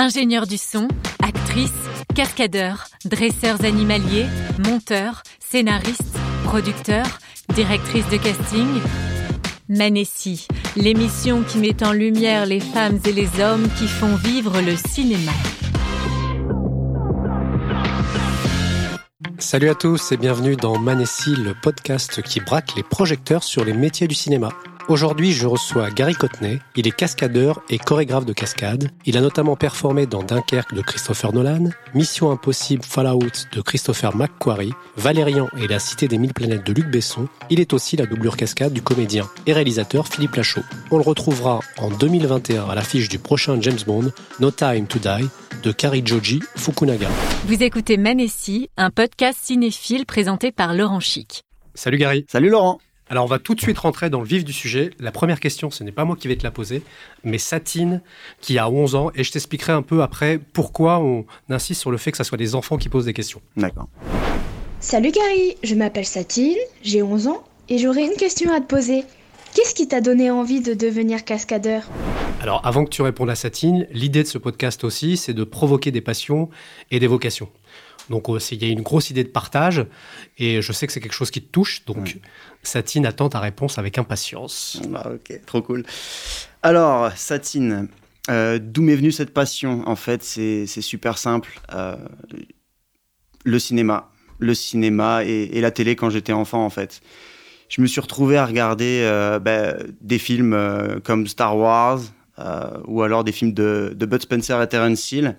Ingénieur du son, actrice, cascadeur, dresseurs animaliers, monteur, scénariste, producteur, directrice de casting. Manessi, l'émission qui met en lumière les femmes et les hommes qui font vivre le cinéma. Salut à tous et bienvenue dans Manessi, le podcast qui braque les projecteurs sur les métiers du cinéma. Aujourd'hui, je reçois Gary Cotney. Il est cascadeur et chorégraphe de cascade. Il a notamment performé dans Dunkerque de Christopher Nolan, Mission Impossible Fallout de Christopher McQuarrie, Valérian et la Cité des Mille Planètes de Luc Besson. Il est aussi la doublure cascade du comédien et réalisateur Philippe Lachaud. On le retrouvera en 2021 à l'affiche du prochain James Bond, No Time to Die, de Kari Joji Fukunaga. Vous écoutez Manessi, un podcast cinéphile présenté par Laurent Chic. Salut Gary. Salut Laurent. Alors on va tout de suite rentrer dans le vif du sujet. La première question, ce n'est pas moi qui vais te la poser, mais Satine qui a 11 ans, et je t'expliquerai un peu après pourquoi on insiste sur le fait que ce soit des enfants qui posent des questions. D'accord. Salut Gary, je m'appelle Satine, j'ai 11 ans, et j'aurais une question à te poser. Qu'est-ce qui t'a donné envie de devenir cascadeur? Alors avant que tu répondes à Satine, l'idée de ce podcast aussi, c'est de provoquer des passions et des vocations. Donc il y a une grosse idée de partage et je sais que c'est quelque chose qui te touche. Donc Satine attend ta réponse avec impatience. Ah, ok, trop cool. Alors Satine, euh, d'où m'est venue cette passion? En fait, c'est super simple. Euh, le cinéma. Le cinéma et, la télé quand j'étais enfant en fait. Je me suis retrouvé à regarder euh, ben, des films comme Star Wars ou alors des films de, de Bud Spencer et Terence Hill.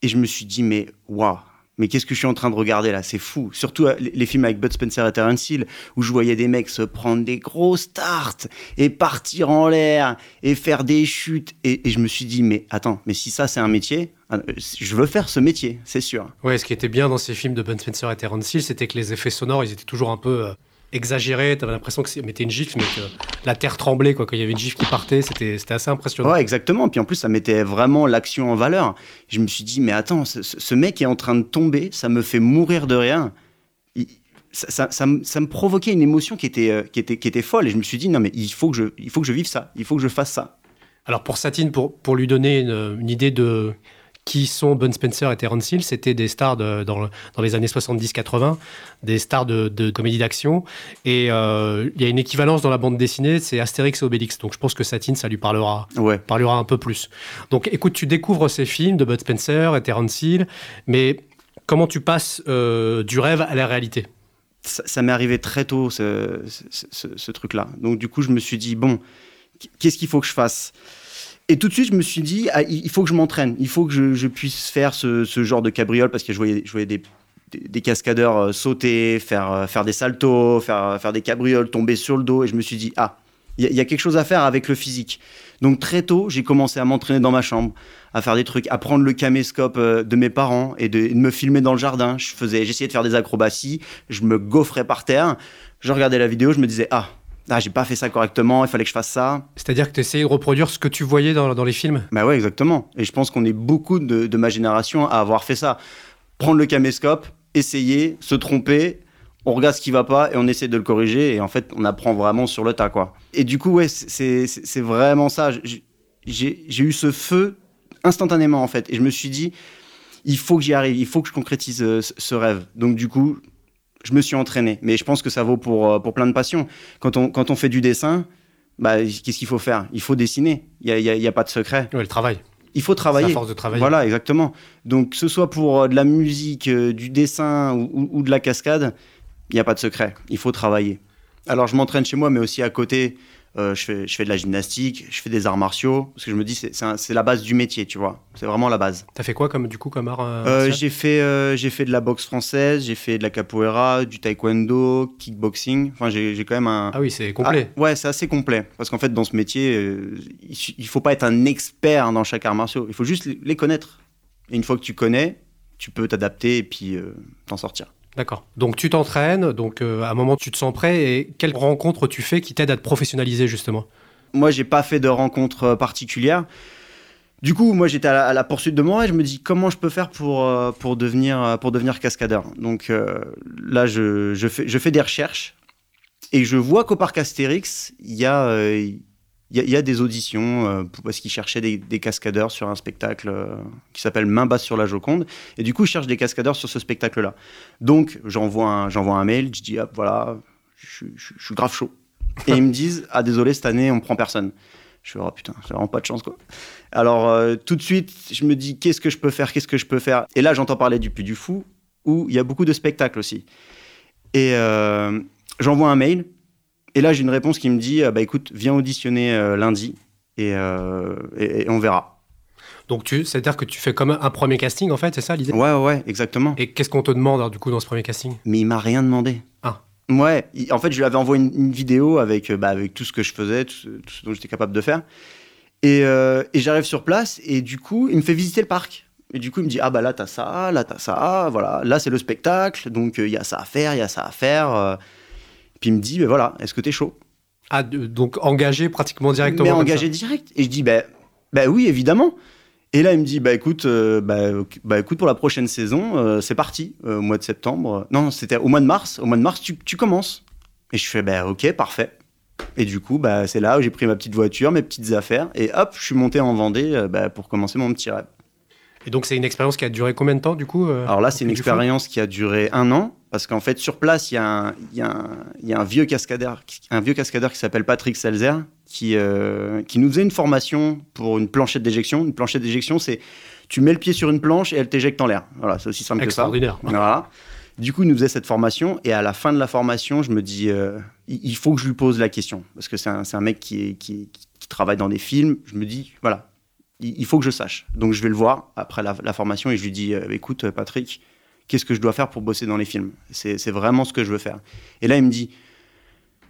Et je me suis dit, mais waouh, mais qu'est-ce que je suis en train de regarder là? C'est fou. Surtout euh, les films avec Bud Spencer et Terence Hill, où je voyais des mecs se prendre des grosses tartes et partir en l'air et faire des chutes. Et, je me suis dit, mais attends, mais si ça c'est un métier, euh, je veux faire ce métier, c'est sûr. Ouais, ce qui était bien dans ces films de Bud Spencer et Terence Hill, c'était que les effets sonores, ils étaient toujours un peu euh, exagéré. Tu avais l'impression que mettait une gifle, mais que la terre tremblait quoi. Quand il y avait une gifle qui partait, c'était assez impressionnant. Ouais, exactement. Puis en plus, ça mettait vraiment l'action en valeur. Je me suis dit, mais attends, ce, mec est en train de tomber, ça me fait mourir de rien. ça, ça, me provoquait une émotion qui était, euh, qui, était, qui était folle. Et je me suis dit, non, mais il faut que je, il faut que je vive ça. Il faut que je fasse ça. Alors pour Satine, pour, pour lui donner une idée de qui sont Bun Spencer et Terence Hill. C'était des stars dans, dans, les années 70-80, des stars de, de comédie d'action. Et euh, il y a une équivalence dans la bande dessinée, c'est Astérix et Obélix. Donc je pense que Satine, ça lui parlera, ouais. parlera un peu plus. Donc écoute, tu découvres ces films de Bud Spencer et Terence Hill, mais comment tu passes euh, du rêve à la réalité? Ça, m'est arrivé très tôt, ce, ce, ce truc-là. Donc du coup, je me suis dit, bon, qu'est-ce qu'il faut que je fasse? Et tout de suite, je me suis dit, ah, il faut que je m'entraîne, il faut que je, puisse faire ce, genre de cabriole parce que je voyais, des, cascadeurs euh, sauter, faire, euh, faire des saltos, faire, faire des cabrioles, tomber sur le dos. Et je me suis dit, ah, il y, a quelque chose à faire avec le physique. Donc très tôt, j'ai commencé à m'entraîner dans ma chambre, à faire des trucs, à prendre le caméscope euh, de mes parents et de, de me filmer dans le jardin. Je faisais, j'essayais de faire des acrobaties, je me gaufrais par terre, je regardais la vidéo, je me disais, ah, ah, j'ai pas fait ça correctement, il fallait que je fasse ça. C'est-à-dire que tu essayais de reproduire ce que tu voyais dans, dans les films? Bah ouais, exactement. Et je pense qu'on est beaucoup de, de, ma génération à avoir fait ça. Prendre le caméscope, essayer, se tromper, on regarde ce qui va pas et on essaie de le corriger. Et en fait, on apprend vraiment sur le tas, quoi. Et du coup, ouais, c'est vraiment ça. J'ai eu ce feu instantanément, en fait. Et je me suis dit, il faut que j'y arrive, il faut que je concrétise euh, ce rêve. Donc, du coup, je me suis entraîné. Mais je pense que ça vaut pour, euh, pour plein de passions. Quand on, quand on fait du dessin, bah, qu'est-ce qu'il faut faire? Il faut dessiner. Il n'y a, y a, pas de secret. Oui, le travail. Il faut travailler. La force de travailler. Voilà, exactement. Donc, que ce soit pour euh, de la musique, euh, du dessin ou, ou de la cascade, il n'y a pas de secret. Il faut travailler. Alors, je m'entraîne chez moi, mais aussi à côté. Euh, je, fais, je fais de la gymnastique, je fais des arts martiaux, parce que je me dis c'est la base du métier, tu vois. C'est vraiment la base. T'as fait quoi comme du coup comme art euh, euh, J'ai fait j'ai fait de la boxe française, j'ai fait de la capoeira, du taekwondo, kickboxing. Enfin j'ai quand même un. Ah oui c'est complet. Ah, ouais c'est assez complet parce qu'en fait dans ce métier il, faut pas être un expert dans chaque art martiaux, il faut juste les connaître. Et une fois que tu connais, tu peux t'adapter et puis t'en sortir. D'accord. Donc tu t'entraînes, donc euh, à un moment tu te sens prêt et quelles rencontres tu fais qui t'aident à te professionnaliser justement? Moi j'ai pas fait de rencontres euh, particulières. Du coup, moi j'étais à, la poursuite de mon rêve, je me dis comment je peux faire pour, euh, pour, devenir, pour devenir cascadeur? Donc là je, je, fais, je fais des recherches et je vois qu'au parc Astérix, il y a, il y, a des auditions euh, parce qu'ils cherchaient des, cascadeurs sur un spectacle euh, qui s'appelle Main basse sur la Joconde. Et du coup, ils cherchent des cascadeurs sur ce spectacle-là. Donc, j'envoie un, un mail, je dis, hop, voilà, je, suis grave chaud. Et ils me disent, ah désolé, cette année, on prend personne. Je fais, oh putain, j'ai vraiment pas de chance, quoi. Alors, euh, tout de suite, je me dis, qu'est-ce que je peux faire, qu'est-ce que je peux faire? Et là, j'entends parler du Puy du Fou, où il y a beaucoup de spectacles aussi. Et j'envoie un mail et là, j'ai une réponse qui me dit euh, bah écoute, viens auditionner euh, lundi euh, et, et, on verra. Donc, tu, c'est-à-dire que tu fais comme un premier casting, en fait, c'est ça l'idée? Ouais, ouais, exactement. Et qu'est-ce qu'on te demande, du coup, dans ce premier casting? Mais il m'a rien demandé. Ah. Ouais, en fait, je lui avais envoyé une, vidéo avec, bah, avec tout ce que je faisais, tout ce, dont j'étais capable de faire. Et, et j'arrive sur place, et du coup, il me fait visiter le parc. Et du coup, il me dit Ah, bah là, t'as ça, là, t'as ça, voilà, là, c'est le spectacle, donc il y a ça à faire, il y a ça à faire. Puis il me dit, ben voilà, est-ce que tu es chaud? Ah, donc engagé pratiquement directement Mais engagé direct. Et je dis, ben bah, oui, évidemment. Et là, il me dit, bah écoute, euh, bah, écoute pour la prochaine saison, euh, c'est parti, euh, au mois de septembre. Non, c'était au mois de mars. Au mois de mars, tu, tu commences. Et je fais, bah ok, parfait. Et du coup, bah, c'est là où j'ai pris ma petite voiture, mes petites affaires, et hop, je suis monté en Vendée bah, pour commencer mon petit rêve. Et donc, c'est une expérience qui a duré combien de temps, du coup Alors là, c'est une expérience qui a duré un an. Parce qu'en fait, sur place, il y, a un vieux cascadeur, un vieux cascadeur qui s'appelle Patrick Selzer, qui, euh, qui nous faisait une formation pour une planchette d'éjection. Une planchette d'éjection, c'est tu mets le pied sur une planche et elle t'éjecte en l'air. Voilà, c'est aussi simple que ça. Extraordinaire. Voilà. Du coup, il nous faisait cette formation et à la fin de la formation, je me dis, euh, il faut que je lui pose la question parce que c'est un, mec qui, qui, travaille dans des films. Je me dis, voilà, il, faut que je sache. Donc, je vais le voir après la, formation et je lui dis, euh, écoute, Patrick, qu'est-ce que je dois faire pour bosser dans les films? C'est vraiment ce que je veux faire. Et là, il me dit,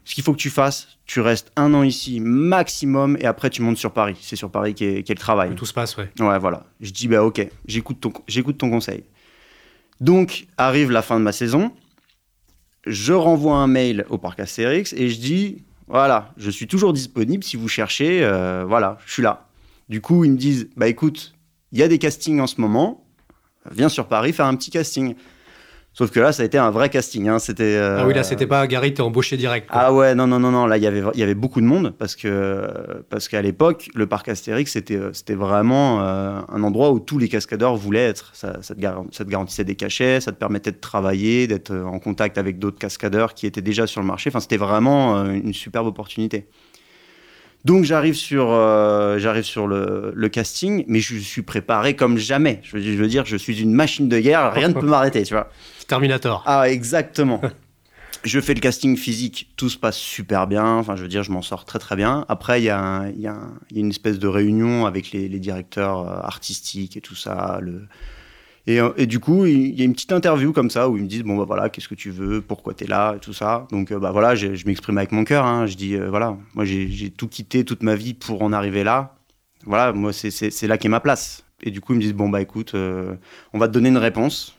ce qu'il faut que tu fasses, tu restes un an ici maximum et après tu montes sur Paris. C'est sur Paris qu'est est le travail. tout se passe, ouais. Ouais, voilà. Je dis, bah ok, j'écoute ton, ton conseil. Donc, arrive la fin de ma saison. Je renvoie un mail au parc Astérix et je dis, voilà, je suis toujours disponible si vous cherchez, euh, voilà, je suis là. Du coup, ils me disent, bah écoute, il y a des castings en ce moment, viens sur Paris faire un petit casting. Sauf que là, ça a été un vrai casting. Hein. C'était, Ah oui, là, c'était pas Gary, t'es embauché direct. Ah ouais, non, non, non, non. Là, y il y avait beaucoup de monde parce, que, parce qu'à l'époque, le parc Astérix, c'était, c'était vraiment euh, un endroit où tous les cascadeurs voulaient être. Ça, ça, te garantissait des cachets, ça te permettait de travailler, d'être en contact avec d'autres cascadeurs qui étaient déjà sur le marché. Enfin, c'était vraiment euh, une superbe opportunité. Donc j'arrive sur, euh, j'arrive sur le, le, casting, mais je suis préparé comme jamais. Je, je, veux dire, je suis une machine de guerre, rien ne peut m'arrêter, tu vois. Terminator. Ah, exactement. je fais le casting physique, tout se passe super bien. Enfin, je veux dire, je m'en sors très très bien. Après, il y, y, y, a une espèce de réunion avec les, les directeurs euh, artistiques et tout ça, le, euh, et, du coup, il y a une petite interview comme ça où ils me disent bon bah voilà, qu'est-ce que tu veux, pourquoi tu es là et tout ça. Donc euh, bah voilà, je, m'exprime avec mon cœur. Hein. Je dis euh, voilà, moi j'ai tout quitté toute ma vie pour en arriver là. Voilà, moi c'est là qu'est ma place. Et du coup, ils me disent bon bah écoute, on va te donner une réponse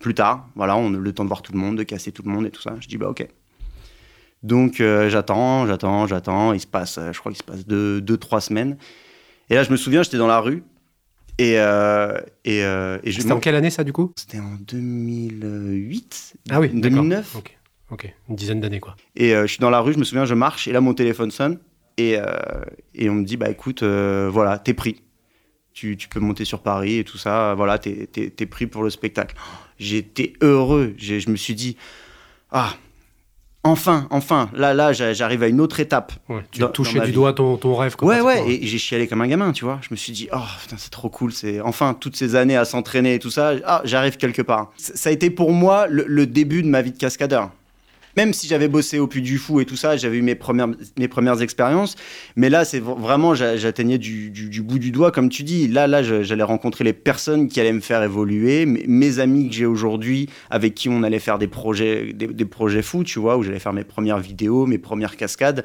plus tard. Voilà, on a le temps de voir tout le monde, de casser tout le monde et tout ça. Je dis bah ok. Donc j'attends, j'attends, j'attends. Il se passe, je crois qu'il se passe deux, trois semaines. Et là, je me souviens, j'étais dans la rue et, euh, et, euh, et C'était en quelle année ça du coup? C'était en 2008 Ah oui, 2009. Ok, ok, une dizaine d'années quoi. Et euh, je suis dans la rue, je me souviens, je marche et là mon téléphone sonne et, euh, et on me dit bah écoute, euh, voilà, t'es pris. Tu, tu, peux monter sur Paris et tout ça, voilà, t'es es, pris pour le spectacle. J'étais heureux, je me suis dit, ah, Enfin, enfin, là, là, j'arrive à une autre étape. tu touchais du doigt ton, ton rêve. Ouais, ouais, et j'ai chialé comme un gamin, tu vois. Je me suis dit, oh, putain, c'est trop cool. C'est enfin toutes ces années à s'entraîner et tout ça. Ah, j'arrive quelque part. Ça a été pour moi le, début de ma vie de cascadeur même si j'avais bossé au Puy du Fou et tout ça, j'avais eu mes premières, mes premières expériences. Mais là, c'est vraiment, j'atteignais du, bout du doigt, comme tu dis. Là, là, j'allais rencontrer les personnes qui allaient me faire évoluer, mes, amis que j'ai aujourd'hui, avec qui on allait faire des projets, des, projets fous, tu vois, où j'allais faire mes premières vidéos, mes premières cascades,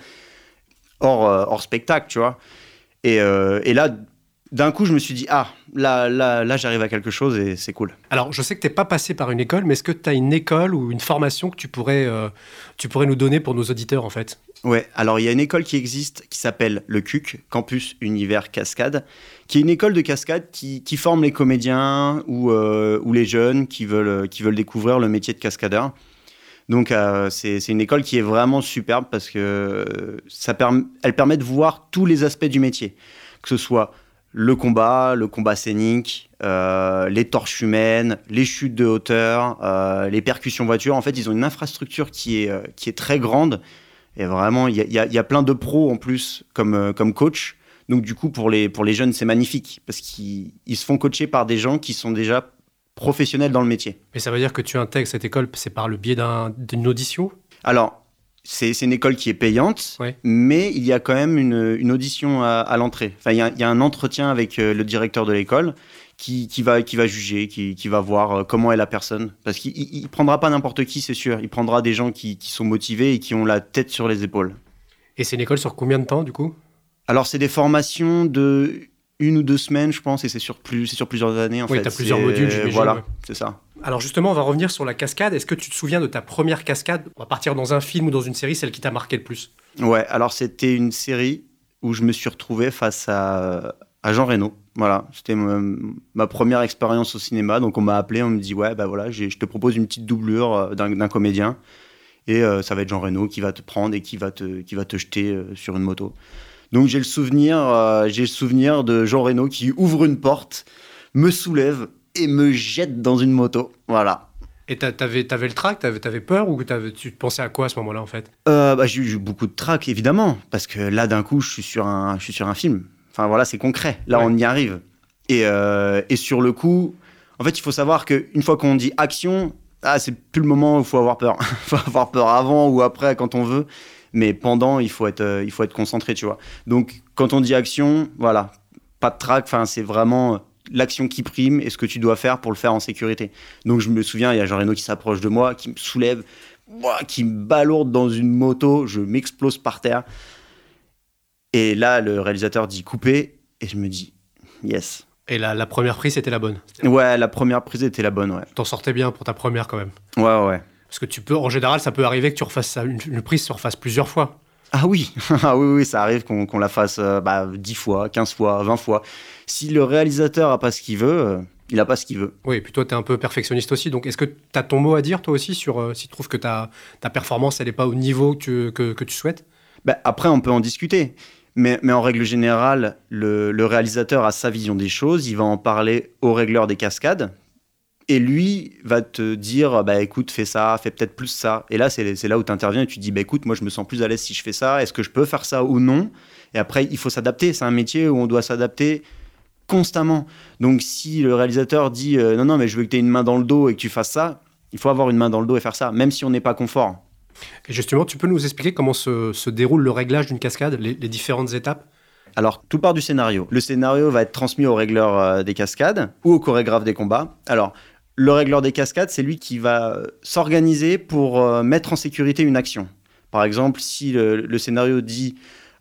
hors, euh, hors spectacle, tu vois. Et, euh, et là, d'un coup, je me suis dit, ah, là, là, là j'arrive à quelque chose et c'est cool. Alors, je sais que tu n'es pas passé par une école, mais est-ce que tu as une école ou une formation que tu pourrais, euh, tu pourrais nous donner pour nos auditeurs, en fait? Ouais, alors il y a une école qui existe qui s'appelle le CUC, Campus Univers Cascade, qui est une école de cascade qui, qui forme les comédiens ou, euh, ou les jeunes qui veulent, qui veulent découvrir le métier de cascadeur. Donc c'est une école qui est vraiment superbe parce que ça elle permet de voir tous les aspects du métier, que ce soit le combat, le combat scénique, euh, les torches humaines, les chutes de hauteur, euh, les percussions voitures. En fait, ils ont une infrastructure qui est, euh, qui est très grande. Et vraiment, il y a, y a, plein de pros en plus comme, comme coach. Donc du coup, pour les, pour les jeunes, c'est magnifique parce qu'ils se font coacher par des gens qui sont déjà professionnels dans le métier. Mais ça veut dire que tu intègres cette école, c'est par le biais d'une audition? Alors, c'est une école qui est payante, mais il y a quand même une, audition à, l'entrée. Enfin, il y, a, un entretien avec euh, le directeur de l'école qui, va, qui va juger, qui, va voir euh, comment est la personne. Parce qu'il ne prendra pas n'importe qui, c'est sûr. Il prendra des gens qui, sont motivés et qui ont la tête sur les épaules. Et c'est une école sur combien de temps, du coup? Alors, c'est des formations de une ou deux semaines, je pense, et c'est sur, plus, sur plusieurs années. En oui, tu as plusieurs modules, j'imagine. Voilà, c'est ça. Alors justement, on va revenir sur la cascade. Est-ce que tu te souviens de ta première cascade? On va partir dans un film ou dans une série, celle qui t'a marqué le plus Ouais, alors c'était une série où je me suis retrouvé face à, Jean Reno. Voilà, c'était ma, première expérience au cinéma. Donc on m'a appelé, on me dit ouais, bah voilà, je te propose une petite doublure euh, d'un comédien et euh, ça va être Jean Reno qui va te prendre et qui va te, qui va te jeter euh, sur une moto. Donc j'ai le souvenir, j'ai le souvenir de Jean Reno qui ouvre une porte, me soulève et me jette dans une moto. Voilà. Et t'avais, avais le trac, t'avais, avais peur ou tu pensais à quoi à ce moment-là en fait? Euh, bah, J'ai eu beaucoup de trac évidemment, parce que là d'un coup je suis sur un, je suis sur un film. Enfin voilà, c'est concret. Là on y arrive. Et, euh, et, sur le coup, en fait il faut savoir qu'une fois qu'on dit action, ah, c'est plus le moment où il faut avoir peur. Il faut avoir peur avant ou après quand on veut. Mais pendant, il faut être, euh, il faut être concentré, tu vois. Donc quand on dit action, voilà, pas de trac. Enfin, c'est vraiment l'action qui prime et ce que tu dois faire pour le faire en sécurité. Donc je me souviens, il y a Jean Reno qui s'approche de moi, qui me soulève, qui me balourde dans une moto, je m'explose par terre. Et là, le réalisateur dit couper, et je me dis yes. Et la, la première prise était la bonne Ouais, la première prise était la bonne, ouais. T'en sortais bien pour ta première quand même Ouais, ouais. Parce que tu peux, en général, ça peut arriver que tu refasses ça, une, prise se refasse plusieurs fois. Ah oui, ah oui, oui, ça arrive qu'on la fasse euh, bah, 10 fois, 15 fois, 20 fois si le réalisateur a pas ce qu'il veut, euh, il a pas ce qu'il veut. Oui, et puis toi, tu es un peu perfectionniste aussi. Donc, est-ce que tu as ton mot à dire, toi aussi, sur euh, si tu trouves que ta, ta performance, elle n'est pas au niveau que, que, tu souhaites? Bah, Après, on peut en discuter. Mais, mais en règle générale, le, le, réalisateur a sa vision des choses. Il va en parler au régleur des cascades. Et lui va te dire, bah écoute, fais ça, fais peut-être plus ça. Et là, c'est là où tu interviens et tu dis, bah écoute, moi je me sens plus à l'aise si je fais ça. Est-ce que je peux faire ça ou non? Et après, il faut s'adapter. C'est un métier où on doit s'adapter constamment. Donc si le réalisateur dit euh, non, non, mais je veux que tu aies une main dans le dos et que tu fasses ça, il faut avoir une main dans le dos et faire ça, même si on n'est pas confort. Et justement, tu peux nous expliquer comment se, déroule le réglage d'une cascade, les, différentes étapes? Alors, tout part du scénario. Le scénario va être transmis au régleur euh, des cascades ou au chorégraphe des combats. Alors, le régleur des cascades, c'est lui qui va euh, s'organiser pour mettre en sécurité une action. Par exemple, si le scénario dit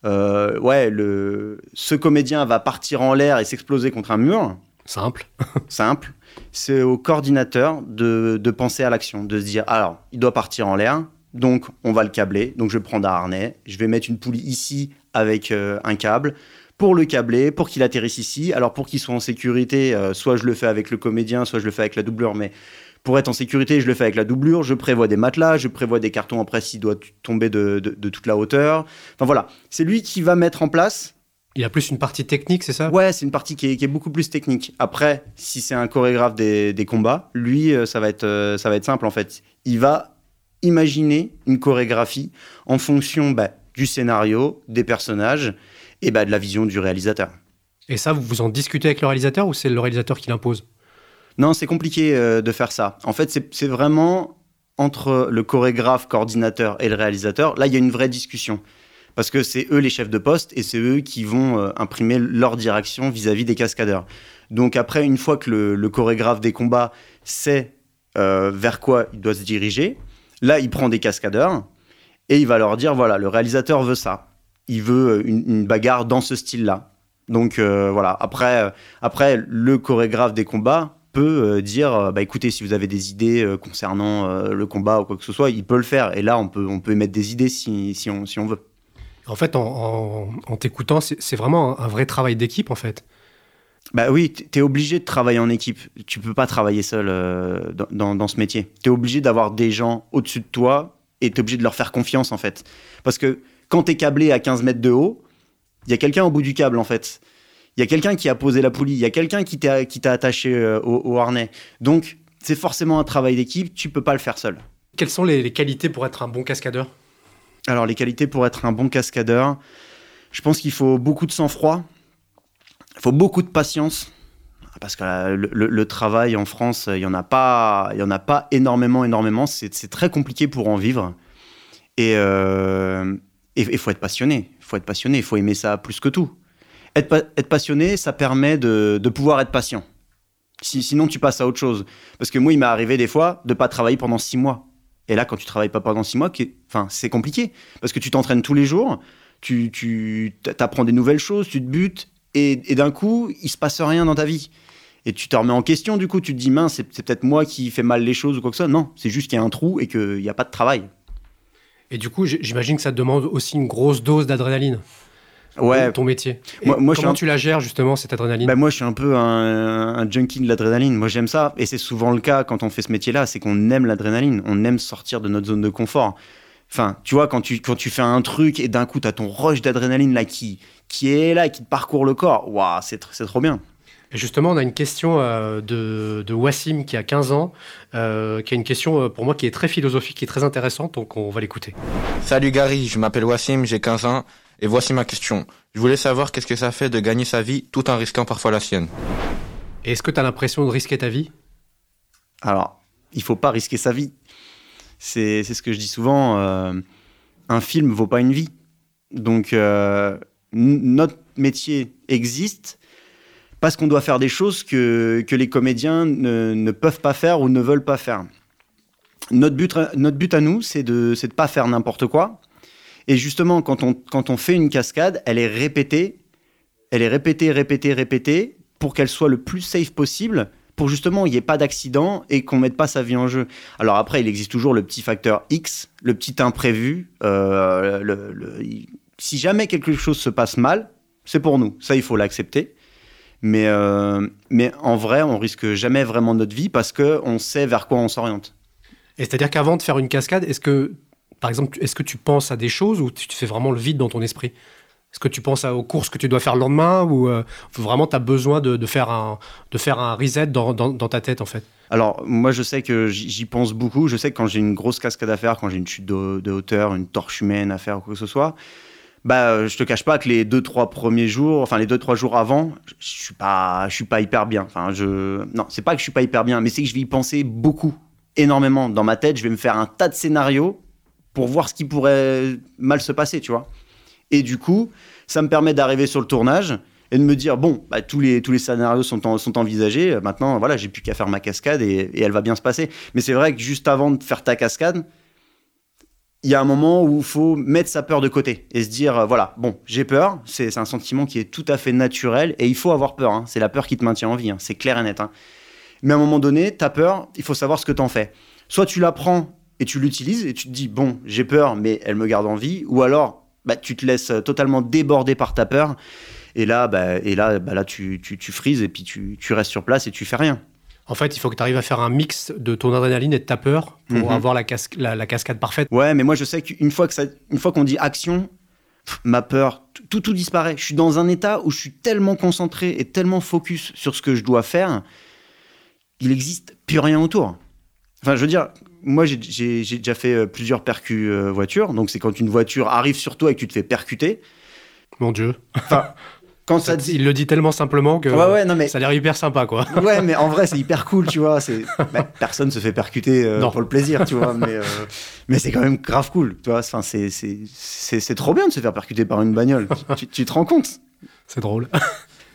euh, ouais, le, ce comédien va partir en l'air et s'exploser contre un mur. Simple. simple. C'est au coordinateur de, de penser à l'action, de se dire alors, il doit partir en l'air, donc on va le câbler. Donc je prends un harnais, je vais mettre une poulie ici avec euh, un câble pour le câbler, pour qu'il atterrisse ici. Alors pour qu'il soit en sécurité, euh, soit je le fais avec le comédien, soit je le fais avec la doublure, mais pour être en sécurité, je le fais avec la doublure, je prévois des matelas, je prévois des cartons après s'il doit tomber de, toute la hauteur. Enfin voilà, c'est lui qui va mettre en place. Il a plus une partie technique, c'est ça? Ouais, c'est une partie qui est, beaucoup plus technique. Après, si c'est un chorégraphe des, combats, lui, euh, ça va, être, euh, ça va être simple en fait. Il va imaginer une chorégraphie en fonction bah, du scénario, des personnages et bah, de la vision du réalisateur. Et ça, vous en discutez avec le réalisateur ou c'est le réalisateur qui l'impose? Non, c'est compliqué euh, de faire ça. En fait, c'est vraiment entre le chorégraphe, coordinateur et le réalisateur. Là, il y a une vraie discussion. Parce que c'est eux les chefs de poste et c'est eux qui vont euh, imprimer leur direction vis-à-vis des cascadeurs. Donc après, une fois que le, chorégraphe des combats sait euh, vers quoi il doit se diriger, là, il prend des cascadeurs et il va leur dire, voilà, le réalisateur veut ça. Il veut une, bagarre dans ce style-là. Donc voilà, après, après, le chorégraphe des combats peut euh, dire euh, bah écoutez si vous avez des idées euh, concernant le combat ou quoi que ce soit il peut le faire et là on peut on peut émettre des idées si, si, on, si on veut en fait en, en, t'écoutant c'est vraiment un vrai travail d'équipe en fait Bah oui, tu es obligé de travailler en équipe. Tu peux pas travailler seul euh, dans, dans, ce métier. Tu es obligé d'avoir des gens au-dessus de toi et tu es obligé de leur faire confiance, en fait. Parce que quand tu es câblé à 15 mètres de haut, il y a quelqu'un au bout du câble, en fait. Il y a quelqu'un qui a posé la poulie. Il y a quelqu'un qui t'a attaché euh, au, harnais. Donc, c'est forcément un travail d'équipe. Tu peux pas le faire seul. Quelles sont les, les qualités pour être un bon cascadeur? Alors, les qualités pour être un bon cascadeur, je pense qu'il faut beaucoup de sang-froid il faut beaucoup de patience parce que le, travail en France, il n'y en, a pas, il y en a pas énormément, énormément. C'est très compliqué pour en vivre. Et il euh, faut être passionné. Il faut être passionné. Il faut aimer ça plus que tout. Être, passionné, ça permet de, pouvoir être patient. Si, sinon, tu passes à autre chose. Parce que moi, il m'est arrivé des fois de pas travailler pendant six mois. Et là, quand tu travailles pas pendant six mois, enfin, c'est compliqué. Parce que tu t'entraînes tous les jours, tu, tu apprends des nouvelles choses, tu te butes, et, d'un coup, il se passe rien dans ta vie. Et tu te remets en question, du coup, tu te dis, mince, c'est, peut-être moi qui fais mal les choses ou quoi que ce soit. Non, c'est juste qu'il y a un trou et qu'il n'y a pas de travail. Et du coup, j'imagine que ça te demande aussi une grosse dose d'adrénaline. Ouais. Ton métier. moi, comment tu la gères justement cette adrénaline ben Moi, je suis un peu un, junkie de l'adrénaline. Moi, j'aime ça. Et c'est souvent le cas quand on fait ce métier-là, c'est qu'on aime l'adrénaline. On aime sortir de notre zone de confort. Enfin, tu vois, quand tu, quand tu fais un truc et d'un coup, tu as ton rush d'adrénaline là qui, qui est là, qui te parcourt le corps. Waouh, c'est, trop bien. Et justement, on a une question euh, de, de, Wassim qui a 15 ans, euh, qui a une question euh, pour moi qui est très philosophique, qui est très intéressante, donc on va l'écouter. Salut Gary, je m'appelle Wassim, j'ai 15 ans, et voici ma question. Je voulais savoir qu'est-ce que ça fait de gagner sa vie tout en risquant parfois la sienne. est-ce que tu as l'impression de risquer ta vie? Alors, il faut pas risquer sa vie. C'est, c'est ce que je dis souvent, un film vaut pas une vie. Donc, notre métier existe parce qu'on doit faire des choses que, que les comédiens ne, ne, peuvent pas faire ou ne veulent pas faire. Notre but, notre but à nous, c'est de ne pas faire n'importe quoi. Et justement, quand on, quand on fait une cascade, elle est répétée, elle est répétée, répétée, répétée, pour qu'elle soit le plus safe possible, pour justement il n'y ait pas d'accident et qu'on ne mette pas sa vie en jeu. Alors après, il existe toujours le petit facteur X, le petit imprévu, euh, si jamais quelque chose se passe mal, c'est pour nous. Ça, il faut l'accepter. Mais, euh, mais en vrai, on risque jamais vraiment notre vie parce qu'on sait vers quoi on s'oriente. Et c'est-à-dire qu'avant de faire une cascade, est-ce que, par exemple, est-ce que tu penses à des choses ou tu fais vraiment le vide dans ton esprit? Est-ce que tu penses aux courses que tu dois faire le lendemain ou euh, vraiment tu as besoin de, faire un, de faire un reset dans, dans, ta tête en fait? Alors, moi, je sais que j'y pense beaucoup. Je sais que quand j'ai une grosse cascade à faire, quand j'ai une chute de, de, hauteur, une torche humaine à faire ou quoi que ce soit, bah, euh, je te cache pas que les deux trois premiers jours, enfin les deux trois jours avant, je suis pas, je suis pas hyper bien. Enfin, je, non, c'est pas que je suis pas hyper bien, mais c'est que je vais y penser beaucoup, énormément dans ma tête. Je vais me faire un tas de scénarios pour voir ce qui pourrait mal se passer, tu vois. Et du coup, ça me permet d'arriver sur le tournage et de me dire bon, bah, tous les tous les scénarios sont sont envisagés. Maintenant, voilà, j'ai plus qu'à faire ma cascade et, et elle va bien se passer. Mais c'est vrai que juste avant de faire ta cascade il y a un moment où il faut mettre sa peur de côté et se dire, euh, voilà, bon, j'ai peur, c'est un sentiment qui est tout à fait naturel et il faut avoir peur, hein. c'est la peur qui te maintient en vie, hein. c'est clair et net. Hein. Mais à un moment donné, ta peur, il faut savoir ce que tu en fais. Soit tu la prends et tu l'utilises et tu te dis, bon, j'ai peur, mais elle me garde en vie, ou alors bah, tu te laisses totalement déborder par ta peur et là, bah, et là, bah, là tu, tu, tu frises et puis tu, tu restes sur place et tu fais rien. En fait, il faut que tu arrives à faire un mix de ton adrénaline et de ta peur pour mhm. avoir la, la, cascade parfaite. Ouais, mais moi je sais qu'une fois que une fois qu'on dit action, ma peur, tout tout disparaît. Je suis dans un état où je suis tellement concentré et tellement focus sur ce que je dois faire, il n'existe plus rien autour. Enfin, je veux dire, moi j'ai déjà fait euh, plusieurs percus euh, voitures, donc c'est quand une voiture arrive sur toi et que tu te fais percuter. Mon Dieu. Enfin, ça, Il le dit tellement simplement que ouais, ouais, non, mais... ça a l'air hyper sympa, quoi. Ouais, mais en vrai, c'est hyper cool, tu vois. C'est... Bah, personne se fait percuter euh, pour le plaisir, tu vois. Mais, euh, mais c'est quand même grave cool, tu vois. Enfin, c'est, c'est, c'est, trop bien de se faire percuter par une bagnole. tu, te rends compte C'est drôle.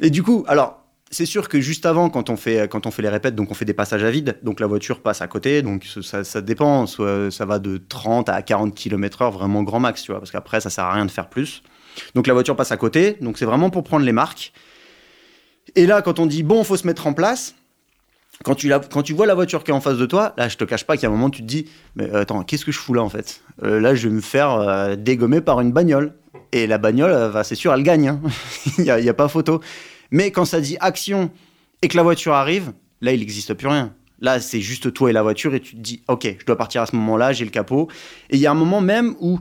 Et du coup, alors, c'est sûr que juste avant, quand on, fait, quand on fait les répètes, donc on fait des passages à vide, donc la voiture passe à côté, donc ça, ça dépend, soit ça va de 30 à 40 km/h, vraiment grand max, tu vois, parce qu'après, ça sert à rien de faire plus. Donc la voiture passe à côté, donc c'est vraiment pour prendre les marques. Et là, quand on dit bon, faut se mettre en place, quand tu, quand tu vois la voiture qui est en face de toi, là, je te cache pas qu'il y a un moment, tu te dis, mais euh, attends, qu'est-ce que je fous là en fait? Euh, Là, je vais me faire euh, dégommer par une bagnole. Et la bagnole, c'est sûr, elle gagne. Hein. Il n'y a, pas photo. Mais quand ça dit action et que la voiture arrive, là, il n'existe plus rien. Là, c'est juste toi et la voiture et tu te dis, ok, je dois partir à ce moment-là, j'ai le capot. Et il y a un moment même où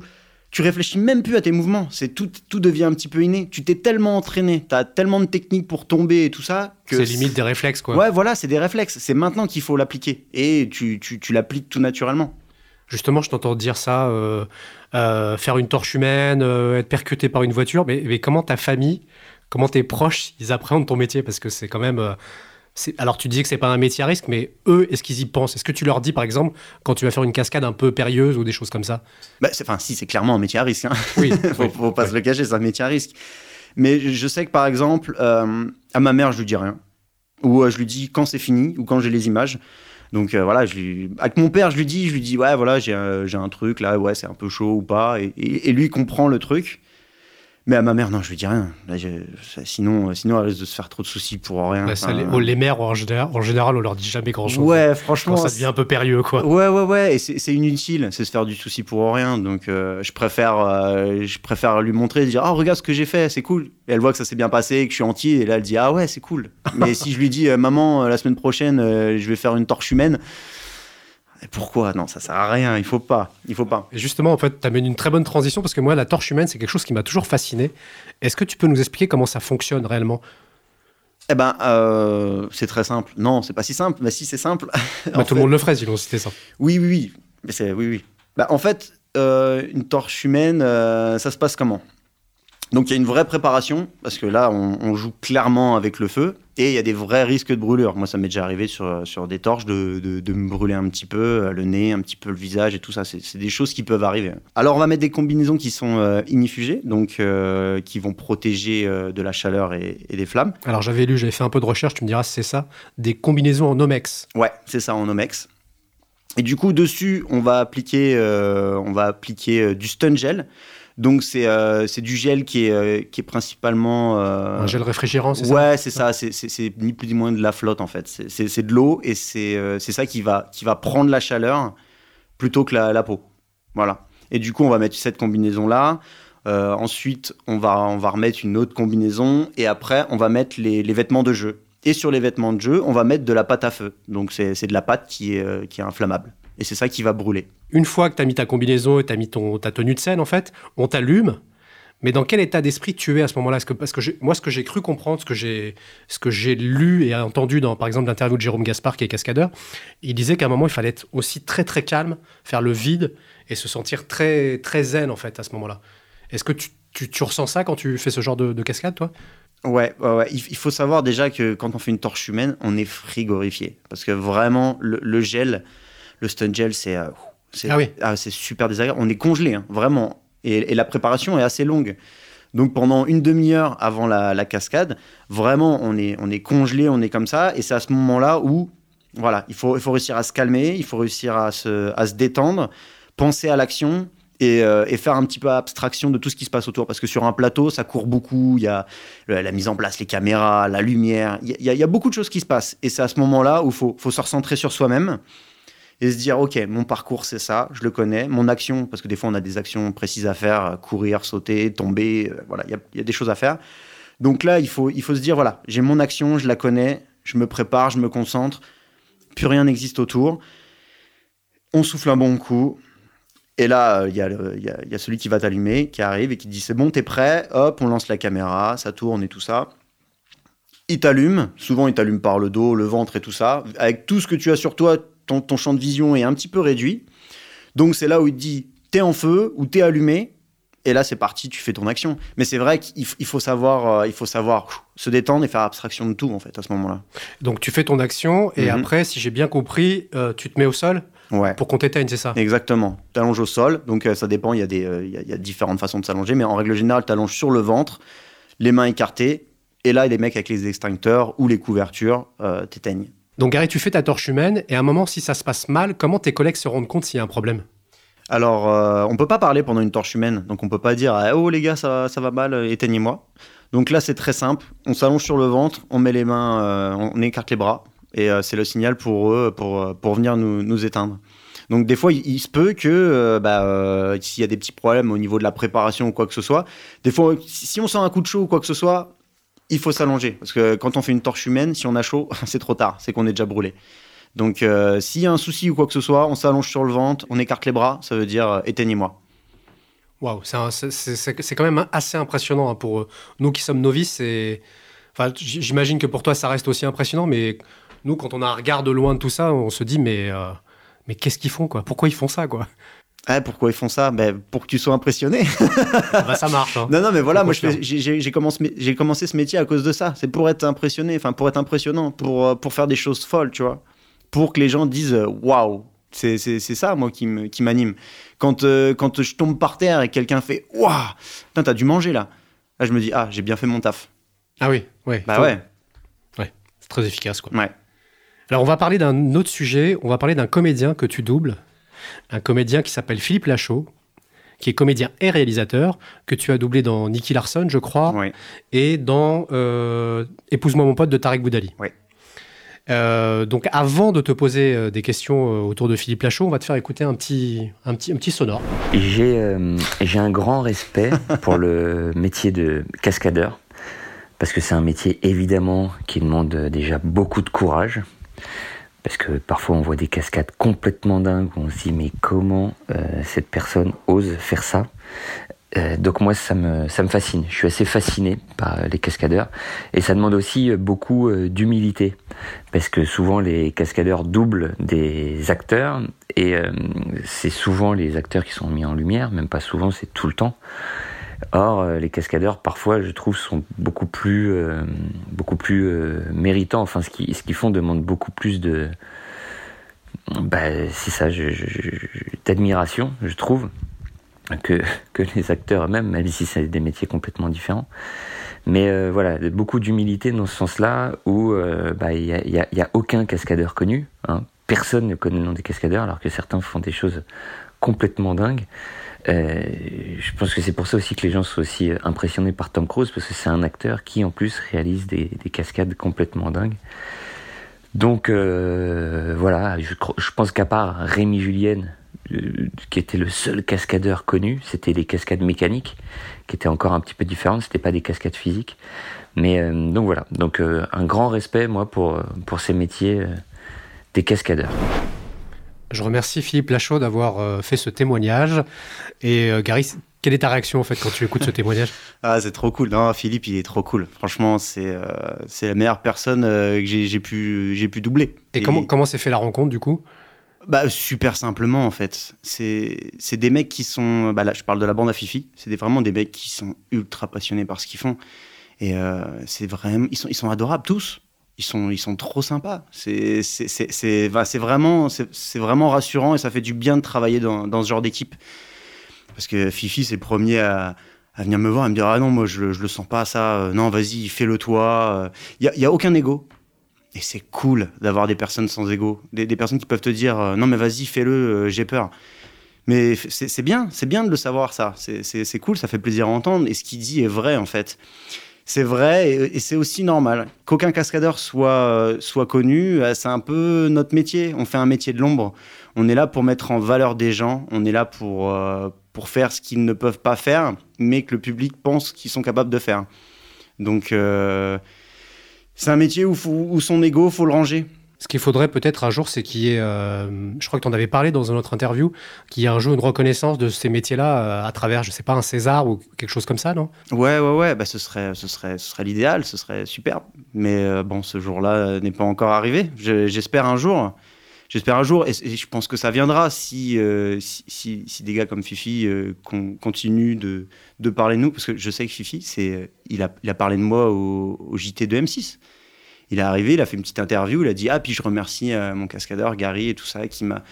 tu réfléchis même plus à tes mouvements. C'est tout, tout devient un petit peu inné. Tu t'es tellement entraîné, tu as tellement de techniques pour tomber et tout ça que C'est limite des réflexes, quoi. Ouais, voilà, c'est des réflexes. C'est maintenant qu'il faut l'appliquer et tu, tu, tu l'appliques tout naturellement. Justement, je t'entends dire ça, euh, euh, faire une torche humaine, euh, être percuté par une voiture, mais, mais comment ta famille, comment tes proches, ils appréhendent ton métier? Parce que c'est quand même... alors tu dis que c'est pas un métier à risque, mais eux, est-ce qu'ils y pensent? Est-ce que tu leur dis, par exemple, quand tu vas faire une cascade un peu périlleuse ou des choses comme ça? Bah, c'est- Enfin, si, c'est clairement un métier à risque. hein. Oui, faut, oui, faut pas oui. se le cacher, c'est un métier à risque. Mais je sais que par exemple, euh, à ma mère, je lui dis rien. Ou euh, je lui dis quand c'est fini, ou quand j'ai les images. Donc euh, voilà, je lui... avec mon père, je lui dis, je lui dis, ouais, voilà, j'ai un, j'ai un truc là, ouais, c'est un peu chaud ou pas. Et, et- et lui, il comprend le truc. Mais à ma mère, non, je lui dis rien. Là, je- ça- sinon, euh, sinon, elle risque de se faire trop de soucis pour rien. Ça, Enfin, les, oh, les mères, en général, en général, on leur dit jamais grand-chose. ouais, franchement. Quand ça devient un peu périlleux, quoi. Ouais, ouais, ouais, et c'est inutile, c'est se faire du souci pour rien. Donc, euh, je, préfère, euh, je préfère lui montrer, dire Ah, regarde ce que j'ai fait, c'est cool. Et elle voit que ça s'est bien passé, que je suis entier, et là, elle dit Ah, ouais, c'est cool. Mais si je lui dis euh, Maman, euh, la semaine prochaine, euh, je vais faire une torche humaine, pourquoi? Non, ça sert à rien, il faut pas. Il faut pas. Et justement, en fait, tu amènes une très bonne transition parce que moi, la torche humaine, c'est quelque chose qui m'a toujours fasciné. Est-ce que tu peux nous expliquer comment ça fonctionne réellement? Eh ben, euh, c'est très simple. Non, c'est pas si simple, mais si c'est simple. Bah, Tout le monde le ferait, sinon c'était ça. Oui, oui, oui. Mais c'est oui, oui. Bah, en fait, euh, une torche humaine, euh, ça se passe comment? Donc il y a une vraie préparation parce que là, on, on joue clairement avec le feu et il y a des vrais risques de brûlure. Moi, ça m'est déjà arrivé sur, sur des torches de, de, de me brûler un petit peu euh, le nez, un petit peu le visage et tout ça. C'est des choses qui peuvent arriver. Alors on va mettre des combinaisons qui sont euh, inifugées, donc euh, qui vont protéger euh, de la chaleur et, et des flammes. Alors j'avais lu, j'avais fait un peu de recherche, tu me diras si c'est ça, des combinaisons en Omex. Ouais, c'est ça en Omex. Et du coup, dessus, on va appliquer, on va appliquer du stun gel. Donc, c'est euh, c'est du gel qui est, euh, qui est principalement. euh, Un gel réfrigérant, c'est ça? Ouais, c'est ça. C'est- ni plus ni moins de la flotte, en fait. C'est- de l'eau et c'est ça qui va, qui va prendre la chaleur plutôt que la, la peau. Voilà. Et du coup, on va mettre cette combinaison-là. Euh, ensuite, on va, on va remettre une autre combinaison. Et après, on va mettre les, les vêtements de jeu. Et sur les vêtements de jeu, on va mettre de la pâte à feu. Donc, c'est de la pâte qui est, qui est inflammable. Et c'est ça qui va brûler. Une fois que tu as mis ta combinaison et tu as mis ton, ta tenue de scène, en fait, on t'allume. Mais dans quel état d'esprit tu es à ce moment-là? Parce que, parce que j'ai- moi, ce que j'ai cru comprendre, ce que j'ai ce que j'ai lu et entendu dans, par exemple, l'interview de Jérôme Gaspard, qui est cascadeur, il disait qu'à un moment, il fallait être aussi très, très calme, faire le vide et se sentir très, très zen, en fait, à ce moment-là. Est-ce que tu, tu, tu ressens ça quand tu fais ce genre de, de cascade, toi? Ouais, ouais, ouais. Il, il faut savoir déjà que quand on fait une torche humaine, on est frigorifié. Parce que vraiment, le, le gel, le stun gel, c'est euh, Ah oui. c'est super désagréable. On est congelé, hein, vraiment. Et, et la préparation est assez longue. Donc pendant une demi-heure avant la, la cascade, vraiment, on est, on est congelé, on est comme ça. Et c'est à ce moment-là où, voilà, il faut, il faut réussir à se calmer, il faut réussir à se, à se détendre, penser à l'action. Et, euh, et faire un petit peu abstraction de tout ce qui se passe autour. Parce que sur un plateau, ça court beaucoup. Il y a la mise en place, les caméras, la lumière. Il y, a- il y a beaucoup de choses qui se passent. Et c'est à ce moment-là où il faut, faut se recentrer sur soi-même et se dire, OK, mon parcours, c'est ça, je le connais. Mon action, parce que des fois, on a des actions précises à faire, euh, courir, sauter, tomber, euh, voilà, il y y a des choses à faire. Donc là, il faut, il faut se dire, voilà, j'ai mon action, je la connais, je me prépare, je me concentre, plus rien n'existe autour. On souffle un bon coup. Et là, euh, il y, y a celui qui va t'allumer, qui arrive et qui dit c'est bon, t'es prêt Hop, on lance la caméra, ça tourne et tout ça. Il t'allume, souvent il t'allume par le dos, le ventre et tout ça. Avec tout ce que tu as sur toi, ton, ton champ de vision est un petit peu réduit. Donc c'est là où il te dit t'es en feu ou t'es allumé. Et là c'est parti, tu fais ton action. Mais c'est vrai qu'il faut savoir, euh, il faut savoir pff, se détendre et faire abstraction de tout en fait à ce moment-là. Donc tu fais ton action et Mhm. après, si j'ai bien compris, euh, tu te mets au sol Ouais. pour qu'on t'éteigne, c'est ça? Exactement. T'allonges au sol, donc euh, ça dépend, il y, a des, il y a- il y a différentes façons de s'allonger, mais en règle générale, t'allonges sur le ventre, les mains écartées, et là, les mecs avec les extincteurs ou les couvertures t'éteignent. Donc Gary, tu fais ta torche humaine et à un moment, si ça se passe mal, comment tes collègues se rendent compte s'il y a un problème? Alors, euh, on peut pas parler pendant une torche humaine, donc on peut pas dire Ah, Oh les gars, ça, va mal, euh, éteignez-moi. Donc là, c'est très simple, on s'allonge sur le ventre, on met les mains, euh, on écarte les bras, et euh, c'est le signal pour eux pour, venir nous, nous éteindre. Donc des fois, il, se peut que bah, s'il y a des petits problèmes au niveau de la préparation ou quoi que ce soit, des fois, si on sent un coup de chaud ou quoi que ce soit, il faut s'allonger. Parce que quand on fait une torche humaine, si on a chaud, c'est trop tard, c'est qu'on est déjà brûlé. Donc, euh, s'il y a un souci ou quoi que ce soit, on s'allonge sur le ventre, on écarte les bras, ça veut dire euh, éteignez-moi. Waouh, c'est quand même assez impressionnant hein, pour euh, nous qui sommes novices. Enfin, j'imagine que pour toi, ça reste aussi impressionnant, mais nous, quand on a un regard de loin de tout ça, on se dit, mais, mais qu'est-ce qu'ils font, quoi? Pourquoi ils font ça, quoi? Ah, pourquoi ils font ça? Ben, Pour que tu sois impressionné. Bah, Ça marche. hein. non, non, mais voilà, moi j'ai commencé, ce métier à cause de ça. C'est pour être impressionné, enfin pour être impressionnant, pour, euh, pour faire des choses folles, tu vois. Pour que les gens disent euh, waouh. C'est ça, moi, qui me- qui m'anime. Quand, euh, quand je tombe par terre et quelqu'un fait waouh, putain, t'as dû manger là. Là, je me dis, ah, j'ai bien fait mon taf. Ah oui, ouais. Bah Faut- ouais, C'est très efficace, quoi. ouais. Alors, on va parler d'un autre sujet. On va parler d'un comédien que tu doubles. Un comédien qui s'appelle Philippe Lachaud, qui est comédien et réalisateur, que tu as doublé dans Nicky Larson, je crois, et dans euh, Épouse-moi mon pote de Tarek Boudali. Euh, donc, avant de te poser euh, des questions autour de Philippe Lachaud, on va te faire écouter un petit, un petit, un petit sonore. J'ai euh, j'ai un grand respect pour le métier de cascadeur, parce que c'est un métier évidemment qui demande déjà beaucoup de courage, parce que parfois on voit des cascades complètement dingues, où on se dit mais comment euh, cette personne ose faire ça? Euh, donc moi ça me, ça me fascine, je suis assez fasciné par les cascadeurs, et ça demande aussi euh, beaucoup d'humilité, parce que souvent les cascadeurs doublent des acteurs. Et c'est souvent les acteurs qui sont mis en lumière, même pas souvent, c'est tout le temps. Or, euh, les cascadeurs, parfois, je trouve, sont beaucoup plus, euh, beaucoup plus euh, méritants. Enfin, ce qu'ils font demande beaucoup plus de, bah, c'est ça, d'admiration, je trouve, que, que les acteurs eux-mêmes, même si c'est des métiers complètement différents. Mais voilà, beaucoup d'humilité dans ce sens-là, où bah, il y, a, il y a- y a aucun cascadeur connu. hein. Personne ne connaît le nom des cascadeurs, alors que certains font des choses complètement dingues. Euh, je pense que c'est pour ça aussi que les gens sont aussi euh, impressionnés par Tom Cruise, parce que c'est un acteur qui en plus réalise des, des cascades complètement dingues. Donc euh, voilà, je, pense qu'à part Rémi Julienne, qui était le seul cascadeur connu, c'était les cascades mécaniques, qui étaient encore un petit peu différentes, c'était pas des cascades physiques. Mais donc voilà, donc un grand respect moi pour pour ces métiers des cascadeurs. Je remercie Philippe Lachaud d'avoir euh, fait ce témoignage. Et euh, Gary, quelle est ta réaction en fait quand tu écoutes ce témoignage? Ah, c'est trop cool. Non, Philippe, il est trop cool. Franchement, c'est euh, c'est la meilleure personne euh, que j'ai pu, j'ai pu doubler. Et comment comment s'est fait la rencontre du coup? Bah, super simplement, en fait. C'est des mecs qui sont. Bah, là, je parle de la bande à Fifi. C'est vraiment des mecs qui sont ultra passionnés par ce qu'ils font. Et euh, c'est vraiment. Ils sont, ils sont adorables, tous. Ils sont, ils sont trop sympas. C'est bah, vraiment, vraiment rassurant et ça fait du bien de travailler dans, ce genre d'équipe. Parce que Fifi, c'est le premier à, venir me voir et me dire Ah non, moi, je, je le sens pas, ça. Euh, Non, vas-y, fais-le toi. Il n'y a, a aucun ego. Et c'est cool d'avoir des personnes sans ego, des, personnes qui peuvent te dire euh, non mais vas-y fais-le, euh, j'ai peur. Mais c'est bien, c'est bien de le savoir ça, c'est cool, ça fait plaisir à entendre et ce qu'il dit est vrai en fait. C'est vrai et, c'est aussi normal qu'aucun cascadeur soit, euh, soit connu, euh, c'est un peu notre métier, on fait un métier de l'ombre, on est là pour mettre en valeur des gens, on est là pour, euh, pour faire ce qu'ils ne peuvent pas faire, mais que le public pense qu'ils sont capables de faire. Donc c'est un métier où, où son ego, faut le ranger. Ce qu'il faudrait peut-être un jour, c'est qu'il y ait, euh, je crois que tu en avais parlé dans une autre interview, qu'il y ait un jour une reconnaissance de ces métiers-là euh, à travers, je sais pas, un César ou quelque chose comme ça, non? Ouais, ouais, ouais, bah, ce serait, ce serait, ce serait l'idéal, ce serait superbe. Mais euh, bon, ce jour-là n'est pas encore arrivé. Je- J'espère un jour. J'espère un jour, et, je pense que ça viendra si, si, si, des gars comme Fifi con- continuent de, de parler de nous, parce que je sais que Fifi, il, a, il a parlé de moi au, au JT de M6. Il est arrivé, il a fait une petite interview, il a dit Ah, puis je remercie euh, mon cascadeur, Gary, et tout ça, qui m'a.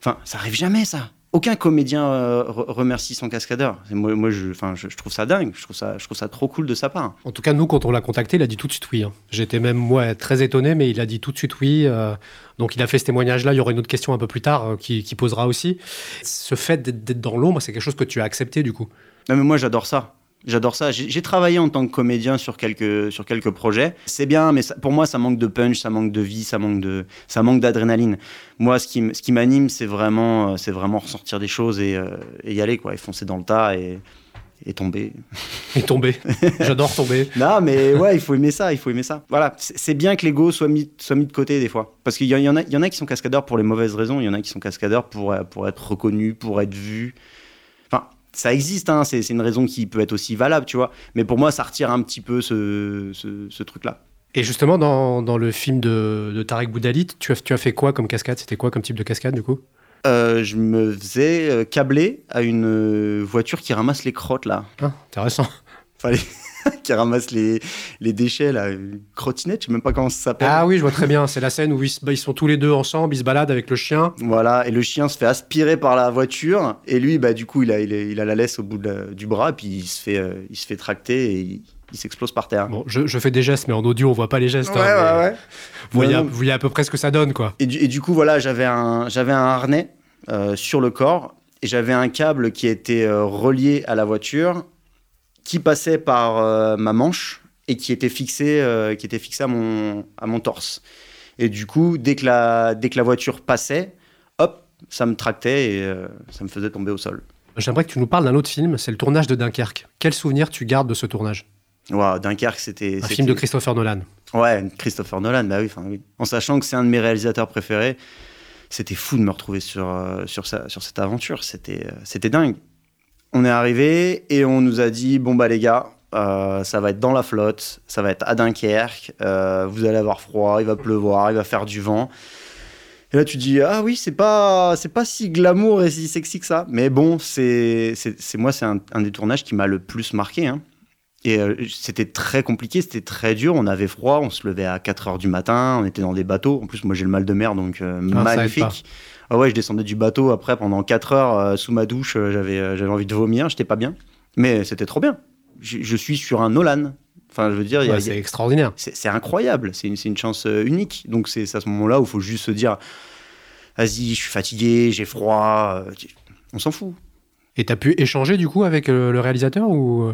Enfin, ça arrive jamais, ça. Aucun comédien euh, re- remercie son cascadeur. Et Moi, moi je, je, je trouve ça dingue, je trouve ça, je trouve ça trop cool de sa part. En tout cas, nous, quand on l'a contacté, il a dit tout de suite oui. hein. J'étais même, moi, très étonné, mais il a dit tout de suite oui. euh, donc, il a fait ce témoignage-là. Il y aura une autre question un peu plus tard euh, qui, qui posera aussi. Ce fait d'être d'être dans l'ombre, c'est quelque chose que tu as accepté, du coup? Non, mais moi, j'adore ça. J'adore ça. J'ai travaillé en tant que comédien sur quelques, sur quelques projets. C'est bien, mais ça- pour moi, ça manque de punch, ça manque de vie, ça manque de, ça manque d'adrénaline. Moi, ce qui, m- ce qui m'anime, c'est vraiment, euh, c'est vraiment ressortir des choses et, euh, et y aller, quoi, et foncer dans le tas et, et tomber. Et tomber. J'adore tomber. Non, mais ouais, il faut aimer ça, il faut aimer ça. Voilà, c'est bien que l'ego soit mis, soit mis de côté des fois. Parce qu'il y, y en a, il y en a qui sont cascadeurs pour les mauvaises raisons, il y en a qui sont cascadeurs pour, euh, pour être reconnus, pour être vus. Ça existe, hein, c'est une raison qui peut être aussi valable, tu vois. Mais pour moi, ça retire un petit peu ce, ce, ce truc-là. Et justement, dans, dans le film de, de Tarek Boudalit, tu as, tu as fait quoi comme cascade? C'était quoi comme type de cascade du coup? Euh, je me faisais euh, câbler à une euh, voiture qui ramasse les crottes, là. ah, Intéressant. Les- qui ramasse les, les déchets, là. Crottinette, je sais même pas comment ça s'appelle. Ah oui, je vois très bien. C'est la scène où ils, se- ils sont tous les deux ensemble, ils se baladent avec le chien. Voilà, et le chien se fait aspirer par la voiture, et lui, bah, du coup, il a, il a, il a la laisse au bout de la- du bras, puis il se fait, euh, il se fait tracter et il, il s'explose par terre. Bon, je, je fais des gestes, mais en audio, on voit pas les gestes. hein, mais Vous, voyez, Non, à- non. vous voyez à peu près ce que ça donne, quoi. Et du, et du coup, voilà, j'avais un, j'avais un harnais euh, sur le corps, et j'avais un câble qui était euh, relié à la voiture, qui passait par euh, ma manche, et qui était fixé, euh, qui était fixé à, mon, à mon torse. Et du coup, dès que la, dès que la voiture passait, hop, ça me tractait et euh, ça me faisait tomber au sol. J'aimerais que tu nous parles d'un autre film, c'est le tournage de Dunkerque. Quel souvenir tu gardes de ce tournage? Waouh, Dunkerque, c'était. Un film de Christopher Nolan. Ouais, Christopher Nolan, bah oui. En sachant que c'est un de mes réalisateurs préférés, c'était fou de me retrouver sur, sur, ça, sur cette aventure. C'était c'était dingue. On est arrivé et on nous a dit bon, bah les gars, euh, ça va être dans la flotte, ça va être à Dunkerque, euh, vous allez avoir froid, il va pleuvoir, il va faire du vent. Et là, tu dis ah oui, c'est pas c'est pas si glamour et si sexy que ça. Mais bon, c'est c'est moi c'est un, un des tournages qui m'a le plus marqué. Hein. Et euh, c'était très compliqué, c'était très dur. On avait froid, on se levait à 4 heures du matin, on était dans des bateaux. En plus, moi j'ai le mal de mer, donc euh, Ah, magnifique. Ah ouais, je descendais du bateau après pendant 4 heures euh, sous ma douche, euh, j'avais euh, j'avais envie de vomir, j'étais pas bien. Mais c'était trop bien. Je, je suis sur un Nolan. Enfin, je veux dire, Ouais, c'est extraordinaire. c'est incroyable, c'est une, chance unique. Donc c'est à ce moment-là où il faut juste se dire, vas-y, je suis fatigué, j'ai froid, on s'en fout. Et t'as pu échanger du coup avec le réalisateur ou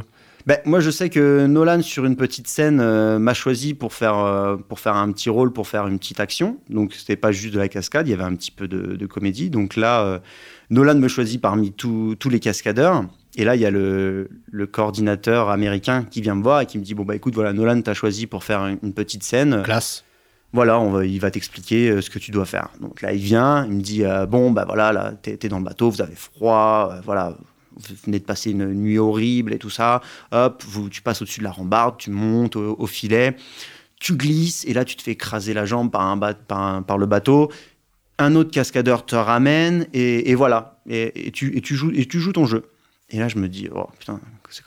Ben, moi, je sais que Nolan, sur une petite scène, euh, m'a choisi pour faire, euh, pour faire un petit rôle, pour faire une petite action. Donc, c'était pas juste de la cascade, il y avait un petit peu de, de comédie. Donc là, euh, Nolan me choisit parmi tous tous les cascadeurs. Et là, il y a le, le coordinateur américain qui vient me voir et qui me dit Bon, bah écoute, voilà, Nolan t'a choisi pour faire une, petite scène. classe Voilà, on va, il va t'expliquer ce que tu dois faire. Donc là, il vient, il me dit Bon, bah voilà, là, t'es dans le bateau, vous avez froid, voilà, vous venez de passer une nuit horrible et tout ça. Hop, vous, tu passes au-dessus de la rambarde, tu montes au, au filet, tu glisses, et là, tu te fais écraser la jambe par, un ba- par, un- par le bateau. Un autre cascadeur te ramène, et, et voilà. Et, et tu, et, tu joues, et tu joues ton jeu. Et là, je me dis, oh putain,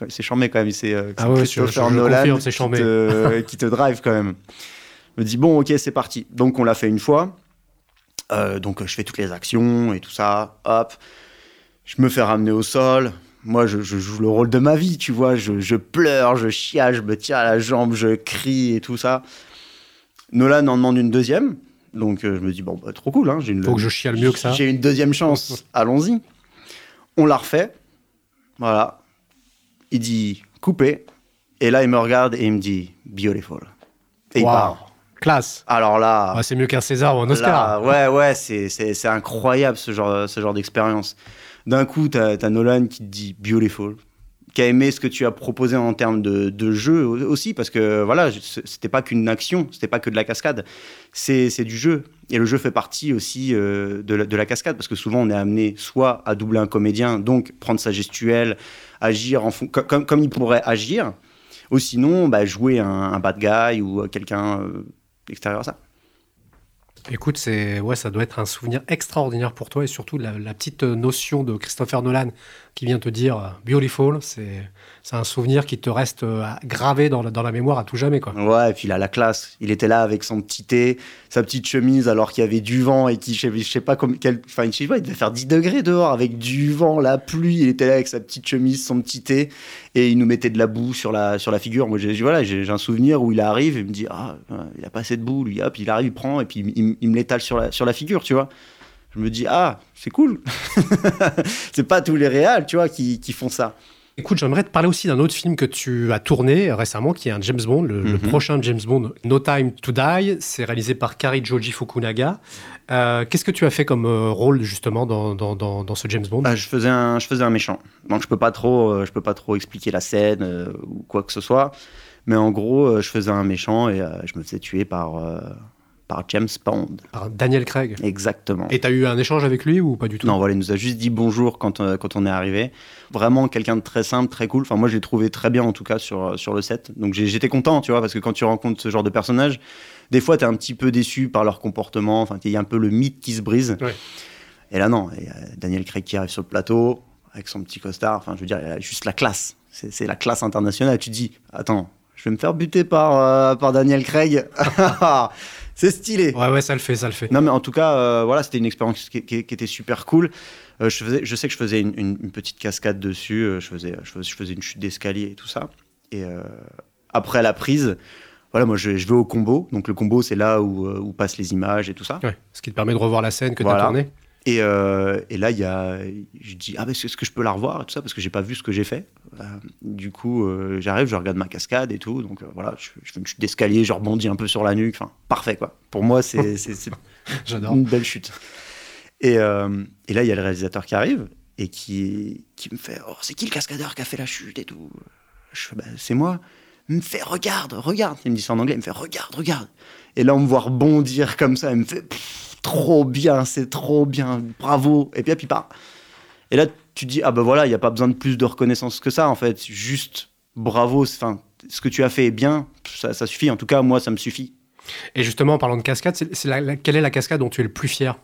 c'est charmé quand même. C'est euh, Ah ouais, Christopher je- je- je Nolan confirme, c'est qui charmé. te- qui te drive quand même. Je me dis, bon, ok, c'est parti. Donc, on l'a fait une fois. Euh, donc, je fais toutes les actions et tout ça. Hop. Je me fais ramener au sol. Moi, je, je joue le rôle de ma vie, tu vois. Je, je pleure, je chiale, je me tiens à la jambe, je crie et tout ça. Nolan en demande une deuxième. Donc, euh, je me dis, bon, bah, trop cool. Hein, j'ai une, Faut que je chiale mieux que ça. J'ai une deuxième chance. Allons-y. On la refait. Voilà. Il dit, coupé. Et là, il me regarde et il me dit, beautiful. Et il Waouh. part. Classe. Alors là, Ah, c'est mieux qu'un César ou un Oscar. Là, ouais, ouais, c'est, incroyable ce genre, ce genre d'expérience. D'un coup, t'as, t'as Nolan qui te dit beautiful, qui a aimé ce que tu as proposé en termes de, de jeu au- aussi, parce que voilà, c'était pas qu'une action, c'était pas que de la cascade, c'est, du jeu. Et le jeu fait partie aussi euh, de, la, de la cascade, parce que souvent on est amené soit à doubler un comédien, donc prendre sa gestuelle, agir comme, comme il pourrait agir, ou sinon bah, jouer un, un bad guy ou quelqu'un euh, extérieur à ça. Écoute, c'est ouais, ça doit être un souvenir extraordinaire pour toi et surtout la, petite notion de Christopher Nolan qui vient te dire euh, beautiful, c'est c'est un souvenir qui te reste euh, gravé dans la, dans la mémoire à tout jamais quoi. Ouais, et puis il a la classe. Il était là avec son petit thé, sa petite chemise, alors qu'il y avait du vent et qui, je sais, pas comme, quel, enfin, il devait faire 10 degrés dehors avec du vent, la pluie. Il était là avec sa petite chemise, son petit thé, et il nous mettait de la boue sur la, sur la figure. Moi, j'ai, voilà, j'ai, un souvenir où il arrive et il me dit, ah, il a pas assez de boue, lui, hop, il arrive, il prend, et puis il, il- il me l'étale sur la, sur la figure, tu vois. Je me dis, ah, c'est cool. c'est pas tous les réals, tu vois, qui, qui font ça. Écoute, j'aimerais te parler aussi d'un autre film que tu as tourné récemment, qui est un James Bond, le, le Mhm. prochain James Bond, No Time to Die. C'est réalisé par Kari Joji Fukunaga. Euh, Qu'est-ce que tu as fait comme euh, rôle justement dans, dans, dans, dans ce James Bond? Bah, je faisais un, je faisais un méchant. Donc je peux pas trop, euh, je peux pas trop expliquer la scène euh, ou quoi que ce soit. Mais en gros, je faisais un méchant et je me faisais tuer par par James Bond. Par Daniel Craig. Exactement. Et tu as eu un échange avec lui ou pas du tout? Non, voilà, il nous a juste dit bonjour quand, euh, quand on est arrivé. Vraiment quelqu'un de très simple, très cool. Enfin, moi, je l'ai trouvé très bien, en tout cas, sur, sur le set. Donc, j'étais content, tu vois, parce que quand tu rencontres ce genre de personnage, des fois, tu es un petit peu déçu par leur comportement. Enfin, il y a un peu le mythe qui se brise. Ouais. Et là, non. A Daniel Craig qui arrive sur le plateau, avec son petit costard. Enfin, je veux dire, il a juste la classe. C'est c'est la classe internationale. Tu te dis, attends, je vais me faire buter par, euh, par Daniel Craig. C'est stylé. Ouais, ouais, ça le fait, ça le fait. Non, mais en tout cas, euh, voilà, c'était une expérience qui, qui- qui était super cool. Euh, je, faisais, je sais que je faisais une, une- une petite cascade dessus. euh, je, faisais, je, faisais, je faisais une chute d'escalier et tout ça. Et après la prise, voilà, moi, je, je vais au combo. Donc, le combo, c'est là où, où passent les images et tout ça. Ouais, ce qui te permet de revoir la scène que tu Voilà. as tournée. Et, euh, et là, il y a, je dis, ah, mais est-ce que je peux la revoir et tout ça Parce que j'ai pas vu ce que j'ai fait. Euh, du coup, euh, j'arrive, je regarde ma cascade et tout. Donc, voilà, je, je fais une chute d'escalier, je rebondis un peu sur la nuque. Enfin, parfait, quoi. Pour moi, c'est une belle chute. Et, et là, il y a le réalisateur qui arrive et qui, qui me fait Oh, c'est qui le cascadeur qui a fait la chute et tout? Je fais Bah, C'est moi. Il me fait Regarde, regarde. Il me dit ça en anglais. Il me fait Regarde, regarde. Et là, on me voit rebondir comme ça. Il me fait Pff, Trop bien, c'est trop bien, bravo. Et puis, hop, il part. Et là, tu te dis Ah, ben voilà, il n'y a pas besoin de plus de reconnaissance que ça, en fait. Juste bravo. Enfin, ce que tu as fait est bien. Ça, ça suffit. En tout cas, moi, ça me suffit. Et justement, en parlant de cascade, c'est c'est la- la- quelle est la cascade dont tu es le plus fier?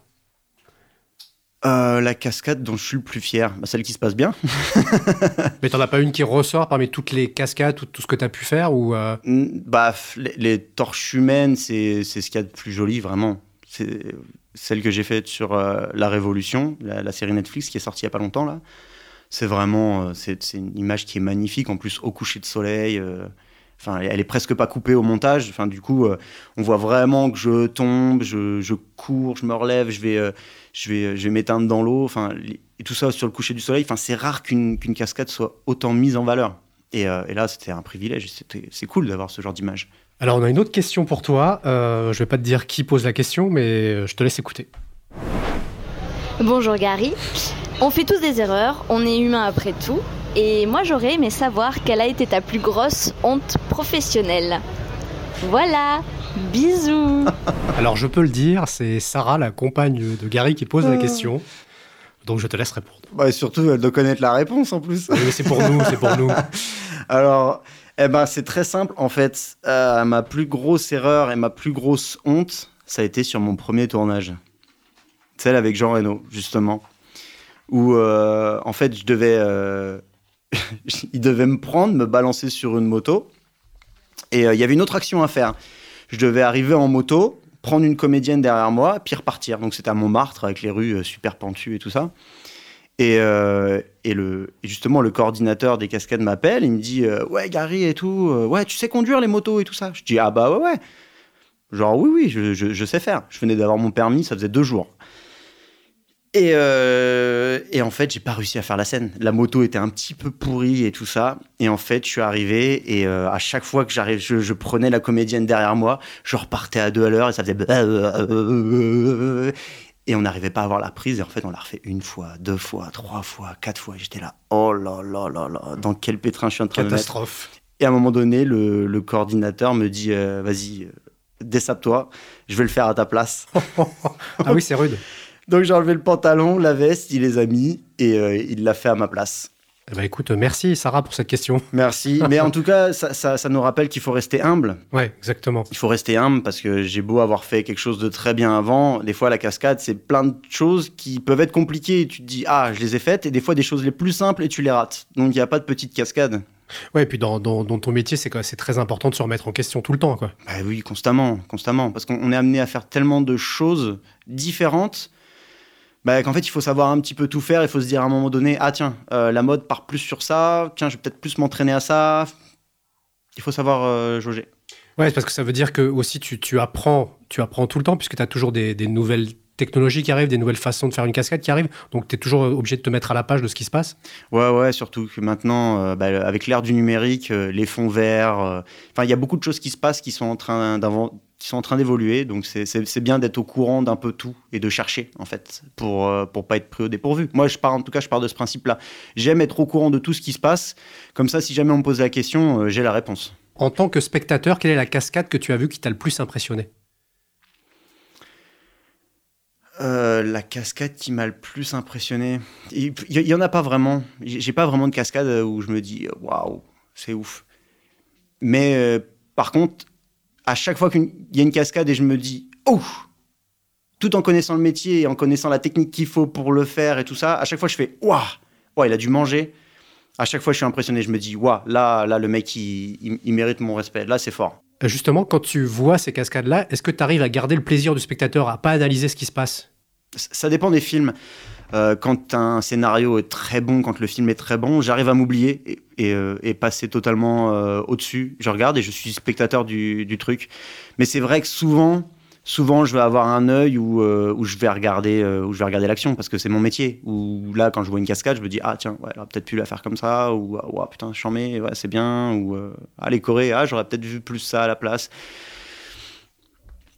Euh, la cascade dont je suis le plus fier, bah, celle qui se passe bien. Mais t'en as pas une qui ressort parmi toutes les cascades, tout, tout ce que tu as pu faire ou euh, Bah, les, les torches humaines, c'est c'est ce qu'il y a de plus joli, vraiment. C'est celle que j'ai faite sur euh, La Révolution, la, série Netflix qui est sortie il y a pas longtemps, là. C'est vraiment... euh, c'est une image qui est magnifique, en plus, au coucher de soleil. euh, Enfin, elle est presque pas coupée au montage. Enfin, du coup, on voit vraiment que je tombe, je, cours, je me relève, je vais, je vais, je vais m'éteindre dans l'eau. Enfin, et tout ça sur le coucher du soleil. Enfin, c'est rare qu'une cascade soit autant mise en valeur. Et, et là, c'était un privilège. C'est cool d'avoir ce genre d'image. Alors, on a une autre question pour toi. Euh, je vais pas te dire qui pose la question, mais euh, je te laisse écouter. Bonjour Gary. On fait tous des erreurs, on est humain après tout. Et moi j'aurais aimé savoir quelle a été ta plus grosse honte professionnelle. Voilà, bisous. Alors, je peux le dire, c'est Sarah, la compagne de Gary, qui pose la Euh. question. Donc, je te laisse répondre. Bah, surtout, elle doit connaître la réponse en plus. Oui, c'est pour nous, c'est pour nous. Alors, eh ben, c'est très simple. En fait, Euh, ma plus grosse erreur et ma plus grosse honte, ça a été sur mon premier tournage. Celle avec Jean Reno, justement. Où, euh, en fait, je devais. euh, il devait me prendre, me balancer sur une moto. Et il y avait une autre action à faire. Je devais arriver en moto, prendre une comédienne derrière moi, puis repartir. Donc c'était à Montmartre, avec les rues super pentues et tout ça. Et, euh, et, justement, le coordinateur des cascades m'appelle, il me dit euh, Ouais, Gary et tout, euh, ouais, tu sais conduire les motos et tout ça? Je dis Ah bah ouais, ouais. Genre, oui, oui, je, sais faire. Je venais d'avoir mon permis, ça faisait deux jours. Et, en fait, j'ai pas réussi à faire la scène. La moto était un petit peu pourrie et tout ça. Et en fait, je suis arrivé et à chaque fois que j'arrive, je, je prenais la comédienne derrière moi, je repartais à deux à l'heure et ça faisait. Et on n'arrivait pas à avoir la prise. Et en fait, on l'a refait une fois, deux fois, trois fois, quatre fois. J'étais là, oh là là là là, dans quel pétrin je suis en train de me mettre. Catastrophe. Et à un moment donné, le, le coordinateur me dit, euh, vas-y, euh, dessape-toi, je vais le faire à ta place. Ah oui, c'est rude. Donc j'ai enlevé le pantalon, la veste, il les a mis et euh, il l'a fait à ma place. Eh ben, écoute, merci Sarah pour cette question. Merci. Mais en tout cas, ça, ça- ça nous rappelle qu'il faut rester humble. Ouais, exactement. Il faut rester humble parce que j'ai beau avoir fait quelque chose de très bien avant. Des fois, la cascade, c'est plein de choses qui peuvent être compliquées. Et tu te dis, ah, je les ai faites. Et des fois, des choses les plus simples et tu les rates. Donc, il n'y a pas de petite cascade. Ouais, et puis dans, dans, dans ton métier, c'est C'est très important de se remettre en question tout le temps, quoi. Bah oui, constamment, constamment. Parce qu'on on est amené à faire tellement de choses différentes bah, qu'en fait, il faut savoir un petit peu tout faire. Il faut se dire à un moment donné, ah tiens, euh, la mode part plus sur ça. Tiens, je vais peut-être plus m'entraîner à ça. Il faut savoir euh, jauger. Ouais, c'est parce que ça veut dire que aussi tu, tu apprends, tu apprends tout le temps puisque tu as toujours des, des nouvelles technologies qui arrivent, des nouvelles façons de faire une cascade qui arrivent. Donc, tu es toujours obligé de te mettre à la page de ce qui se passe. Ouais, ouais, surtout que maintenant, bah, avec l'ère du numérique, les fonds verts, enfin, il y a beaucoup de choses qui se passent qui sont en train d'inventer qui sont en train d'évoluer. Donc c'est bien d'être au courant d'un peu tout et de chercher en fait pour euh, pour pas être pris au dépourvu. Moi je pars en tout cas je pars de ce principe-là. J'aime être au courant de tout ce qui se passe. Comme ça si jamais on me pose la question, euh, j'ai la réponse. En tant que spectateur, quelle est la cascade que tu as vue qui t'a le plus impressionné? Euh, la cascade qui m'a le plus impressionné, il y, en a pas vraiment. J'ai pas vraiment de cascade où je me dis waouh, c'est ouf. Mais par contre, à chaque fois qu'il y a une cascade et je me dis, oh, tout en connaissant le métier et en connaissant la technique qu'il faut pour le faire et tout ça, à chaque fois je fais, waouh, ouais, il a dû manger. À chaque fois je suis impressionné, je me dis, waouh, là, là, le mec, il, mérite mon respect. Là, c'est fort. Euh, justement, quand tu vois ces cascades-là, est-ce que tu arrives à garder le plaisir du spectateur, à pas analyser ce qui se passe? Ça dépend des films. Euh, quand un scénario est très bon, quand le film est très bon, j'arrive à m'oublier et, euh, passer totalement euh, au-dessus. Je regarde et je suis spectateur du, truc. Mais c'est vrai que souvent, souvent, je vais avoir un œil où, je vais regarder, je vais regarder l'action parce que c'est mon métier. Ou là, quand je vois une cascade, je me dis ah tiens, ouais, peut-être pu la faire comme ça. Ou ah putain, j'en ouais, c'est bien. Ou ah les Corées, ah j'aurais peut-être vu plus ça à la place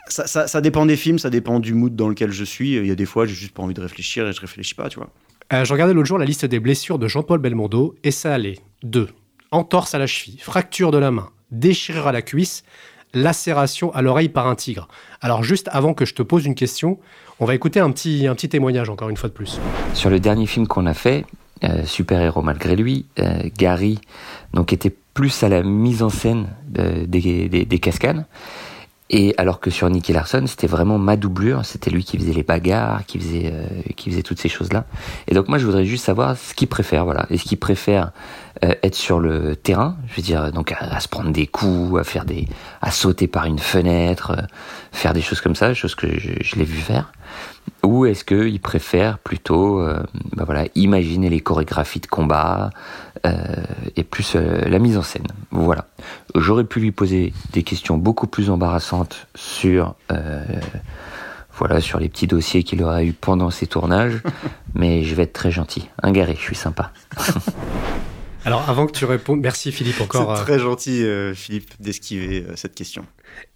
ça, dépend des films, ça dépend du mood dans lequel je suis. Il y a des fois, j'ai juste pas envie de réfléchir et je réfléchis pas, tu vois. Euh, je regardais l'autre jour la liste des blessures de Jean-Paul Belmondo et ça allait de entorse à la cheville, fracture de la main, déchirure à la cuisse, lacération à l'oreille par un tigre. Alors juste avant que je te pose une question, on va écouter un petit, un petit témoignage encore une fois de plus. Sur le dernier film qu'on a fait, euh, Super Héros malgré lui, euh, Gary donc était plus à la mise en scène des, des, des cascades. Et alors que sur Nicky Larson, c'était vraiment ma doublure, c'était lui qui faisait les bagarres, qui faisait, euh, qui faisait toutes ces choses-là. Et donc moi, je voudrais juste savoir ce qu'il préfère, voilà. Est-ce qu'il préfère être sur le terrain, je veux dire, donc à, se prendre des coups, à faire des, à sauter par une fenêtre, euh, faire des choses comme ça, choses que je, je l'ai vu faire, ou est-ce qu'il préfère plutôt, bah voilà, imaginer les chorégraphies de combat et plus la mise en scène. Voilà. J'aurais pu lui poser des questions beaucoup plus embarrassantes sur, euh, voilà, sur les petits dossiers qu'il aurait eu pendant ses tournages, mais je vais être très gentil. Un garé, je suis sympa. Alors, avant que tu répondes, merci Philippe encore. C'est euh, très gentil, euh, Philippe, d'esquiver cette question.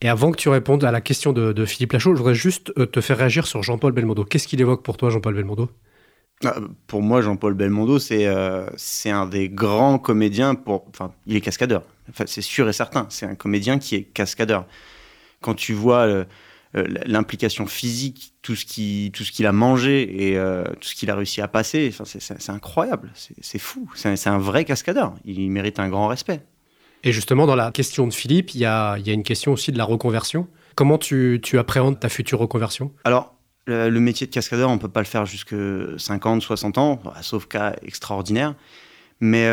Et avant que tu répondes à la question de, Philippe Lachaud, je voudrais juste te faire réagir sur Jean-Paul Belmondo. Qu'est-ce qu'il évoque pour toi, Jean-Paul Belmondo? Ah, pour moi, Jean-Paul Belmondo, c'est c'est un des grands comédiens. Pour, enfin, il est cascadeur c'est sûr et certain. C'est un comédien qui est cascadeur. Quand tu vois euh, euh, l'implication physique, tout ce qu'il tout ce qu'il a mangé et euh, tout ce qu'il a réussi à passer, c'est incroyable. C'est fou. C'est un vrai cascadeur. Il mérite un grand respect. Et justement, dans la question de Philippe, il y a, y a une question aussi de la reconversion. Comment tu, tu appréhendes ta future reconversion? Alors, le, métier de cascadeur, on ne peut pas le faire jusque 50, 60 ans, sauf cas extraordinaire. Mais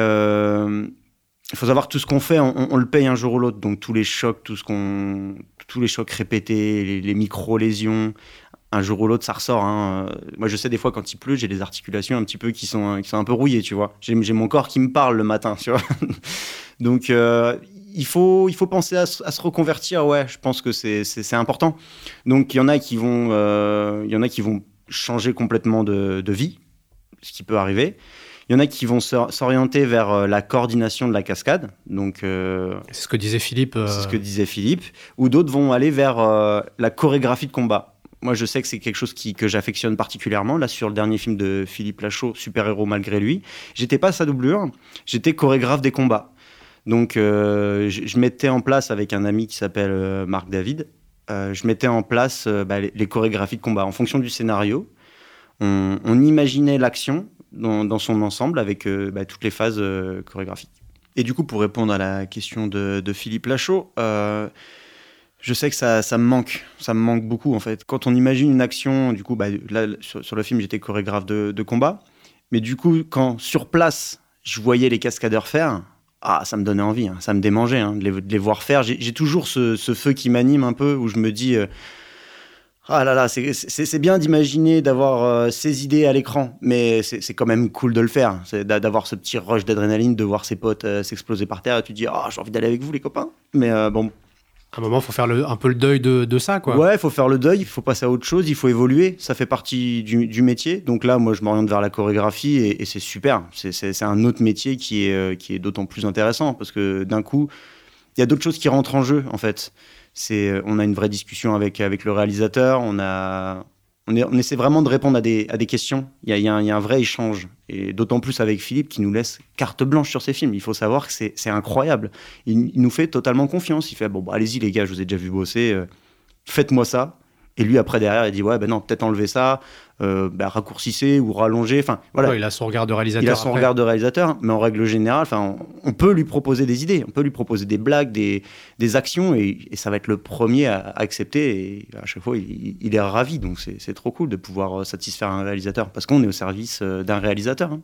il faut savoir tout ce qu'on fait, on, le paye un jour ou l'autre. Donc tous les chocs, tous les chocs répétés, les, micro-lésions, un jour ou l'autre, ça ressort. Hein. Moi, je sais des fois quand il pleut, j'ai des articulations un petit peu qui sont, qui sont un peu rouillées, tu vois. J'ai, mon corps qui me parle le matin, tu vois. Donc euh, il faut, il faut penser à, se reconvertir. Ouais, je pense que c'est, important. Donc il y en a qui vont, euh, y en a qui vont changer complètement de vie, ce qui peut arriver. Il y en a qui vont s'orienter vers euh, la coordination de la cascade. Donc, euh, c'est ce que disait Philippe. Euh, c'est ce que disait Philippe. Ou d'autres vont aller vers la chorégraphie de combat. Moi, je sais que c'est quelque chose qui, que j'affectionne particulièrement. Là, sur le dernier film de Philippe Lachaud, Super-héros malgré lui, j'étais pas sa doublure, j'étais chorégraphe des combats. Donc, je, mettais en place avec un ami qui s'appelle Marc David, je mettais en place bah, les, chorégraphies de combat. En fonction du scénario, on, on imaginait l'action dans, son ensemble avec euh, bah, toutes les phases euh, chorégraphiques. Et du coup, pour répondre à la question de, Philippe Lachaud, euh, je sais que ça, me manque, ça me manque beaucoup en fait. Quand on imagine une action, du coup, bah, là, sur, le film, j'étais chorégraphe de, combat, mais du coup, quand sur place, je voyais les cascadeurs faire, ah, ça me donnait envie, hein, ça me démangeait hein, de, les, voir faire. J'ai toujours ce, feu qui m'anime un peu, où je me dis, ah là là, c'est bien d'imaginer d'avoir euh, ces idées à l'écran, mais c'est quand même cool de le faire. D'avoir ce petit rush d'adrénaline, de voir ses potes euh, s'exploser par terre, et tu te dis, ah, j'ai envie d'aller avec vous, les copains. Mais euh, bon, À un moment, il faut faire le, un peu le deuil de, de ça, quoi. Ouais, il faut faire le deuil, il faut passer à autre chose, il faut évoluer. Ça fait partie du, du métier. Donc là, moi, je m'oriente vers la chorégraphie et, et c'est super. C'est- C'est c'est un autre métier qui est, qui est d'autant plus intéressant parce que d'un coup, il y a d'autres choses qui rentrent en jeu, en fait. Euh, on a une vraie discussion avec, avec le réalisateur, on, a, on, essaie vraiment de répondre à des, à des questions. Il y a, y a un, vrai échange. Et d'autant plus avec Philippe qui nous laisse carte blanche sur ses films. Il faut savoir que c'est incroyable. Il, il nous fait totalement confiance. Il fait Bon, bah, allez-y, les gars, je vous ai déjà vu bosser. euh, faites-moi ça. Et lui, après, derrière, il dit Ouais, ben non, peut-être enlever ça, euh, bah, raccourcissez ou rallonger. Enfin, voilà. Ouais, il a son regard de réalisateur. Il a son après. regard de réalisateur, mais en règle générale, on, on peut lui proposer des idées, on peut lui proposer des blagues, des, des actions, et, et ça va être le premier à, à accepter. Et à chaque fois, il, il est ravi. Donc, c'est c'est trop cool de pouvoir euh, satisfaire un réalisateur, parce qu'on est au service euh, d'un réalisateur. hein.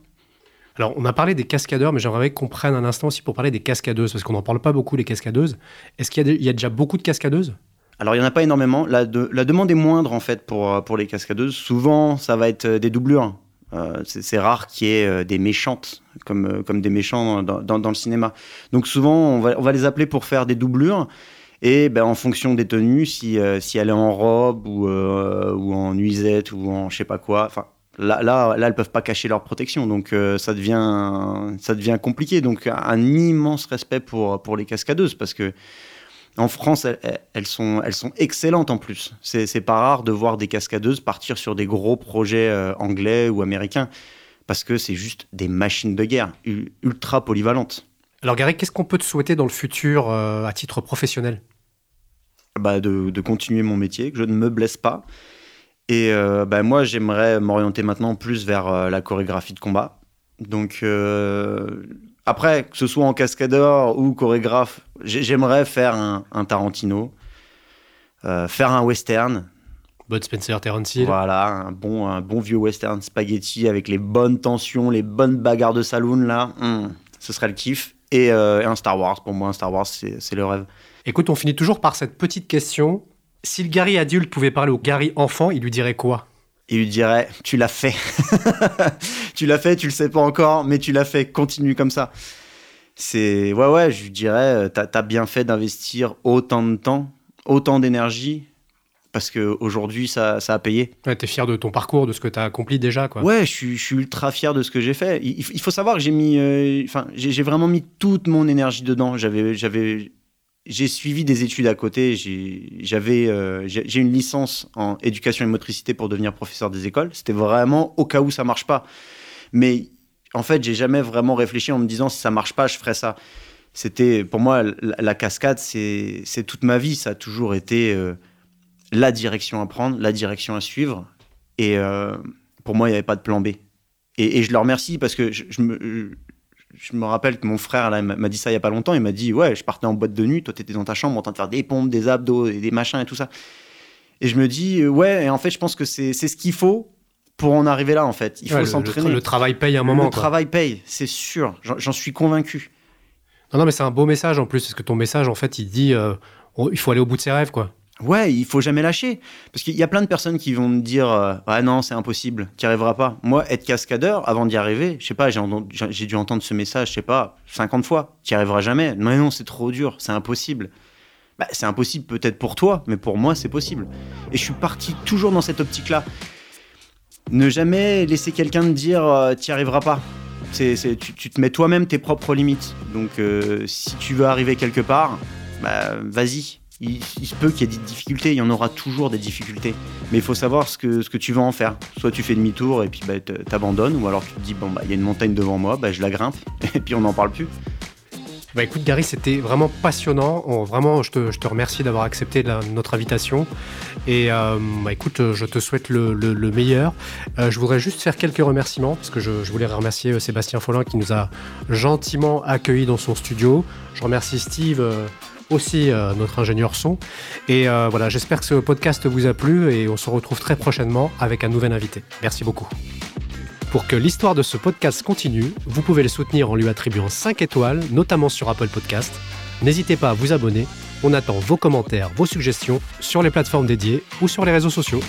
Alors, on a parlé des cascadeurs, mais j'aimerais qu'on prenne un instant aussi pour parler des cascadeuses, parce qu'on n'en parle pas beaucoup, les cascadeuses. Est-ce qu'il y a déjà beaucoup de cascadeuses? Alors, il n'y en a pas énormément. La, de- la demande est moindre, en fait, pour, euh, pour les cascadeuses. Souvent, ça va être euh, des doublures. Euh, c'est rare qu'il y ait des méchantes, comme, comme des méchants dans, le cinéma. Donc, souvent, on va, on va les appeler pour faire des doublures. Et ben, en fonction des tenues, si, si elle est en robe ou, ou en nuisette ou en je sais pas quoi, là, là, là, elles peuvent pas cacher leur protection. Donc, ça, devient, ça devient compliqué. Donc, un immense respect pour, pour les cascadeuses parce que en France, elles, elles sont, elles sont excellentes en plus. C'est pas rare de voir des cascadeuses partir sur des gros projets euh, anglais ou américains parce que c'est juste des machines de guerre ultra polyvalentes. Alors, Gary, qu'est-ce qu'on peut te souhaiter dans le futur euh, à titre professionnel? Bah, de, de continuer mon métier, que je ne me blesse pas. Et euh, bah, moi, j'aimerais m'orienter maintenant plus vers la chorégraphie de combat. Donc, euh, après, que ce soit en cascadeur ou chorégraphe, j'ai- j'aimerais faire un, un Tarantino, euh, faire un western, Bud Spencer, Terence Hill. Voilà, un bon, un bon vieux western spaghetti avec les bonnes tensions, les bonnes bagarres de saloon, là. hum, ce serait le kiff. Et, euh, et un Star Wars, pour moi, un Star Wars, c'est le rêve. Écoute, on finit toujours par cette petite question. Si le Gary adulte pouvait parler au Gary enfant, il lui dirait quoi? Il lui dirait Tu l'as fait. tu l'as fait, tu le sais pas encore, mais tu l'as fait, continue comme ça. C'est. Ouais, ouais, je lui dirais euh, T'as as bien fait d'investir autant de temps, autant d'énergie, parce qu'aujourd'hui, ça, ça a payé. ouais, T'es fier de ton parcours, de ce que t'as accompli déjà, quoi. Ouais, je suis, je suis ultra fier de ce que j'ai fait. Il, il faut savoir que j'ai mis, euh, enfin, j'ai j'ai vraiment mis toute mon énergie dedans. J'avais, j'avais, j'ai suivi des études à côté. J'avais, euh, j'ai une licence en éducation et motricité pour devenir professeur des écoles. C'était vraiment au cas où ça marche pas. Mais en fait, j'ai jamais vraiment réfléchi en me disant si ça marche pas, je ferai ça. C'était, pour moi, la, cascade, c'est, toute ma vie. Ça a toujours été euh, la direction à prendre, la direction à suivre. Et euh, pour moi, il n'y avait pas de plan B. Et, je le remercie parce que je me, je- me rappelle que mon frère m'a dit ça il n'y a pas longtemps. Il m'a dit Ouais, je partais en boîte de nuit, toi, tu étais dans ta chambre en train de faire des pompes, des abdos, et des machins et tout ça. Et je me dis euh, Ouais, et en fait, je pense que c'est ce qu'il faut pour en arriver là, en fait. Il faut Ouais, le- le, s'entraîner. le travail paye un moment. Le quoi. travail paye, c'est sûr. J'en suis convaincu. Non, non, mais c'est un beau message en plus, parce que ton message, en fait, il dit euh, on- il faut aller au bout de ses rêves, quoi. Ouais, il faut jamais lâcher. Parce qu'il y a plein de personnes qui vont me dire euh, Ah non, c'est impossible, tu n'y arriveras pas. Moi, être cascadeur, avant d'y arriver, je sais pas, j'ai dû entendre ce message, je sais pas, 50 fois. Tu n'y arriveras jamais. Non, non, c'est trop dur, c'est impossible. Bah, c'est impossible peut-être pour toi, mais pour moi, c'est possible. Et je suis parti toujours dans cette optique-là. Ne jamais laisser quelqu'un te dire euh, Tu n'y arriveras pas. Tu te mets toi-même tes propres limites. Donc, euh, si tu veux arriver quelque part, bah, vas-y. Il, se peut qu'il y ait des difficultés, il y en aura toujours des difficultés. Mais il faut savoir ce que, ce que tu veux en faire. Soit tu fais demi-tour et puis bah, t'abandonnes, ou alors tu te dis, bon, bah, il y a une montagne devant moi, bah, je la grimpe, et puis on n'en parle plus. Bah écoute Gary, c'était vraiment passionnant. On- vraiment, je te, je te remercie d'avoir accepté notre invitation. Et euh, bah écoute, je te souhaite le, le- le meilleur. Euh, je voudrais juste faire quelques remerciements, parce que je, voulais remercier euh, Sébastien Follin qui nous a gentiment accueillis dans son studio. Je remercie Steve. Aussi euh, notre ingénieur son et euh, voilà j'espère que ce podcast vous a plu et on se retrouve très prochainement avec un nouvel invité merci beaucoup pour que l'histoire de ce podcast continue, vous pouvez le soutenir en lui attribuant 5 étoiles, notamment sur Apple Podcast. N'hésitez pas à vous abonner. On attend vos commentaires, vos suggestions sur les plateformes dédiées ou sur les réseaux sociaux.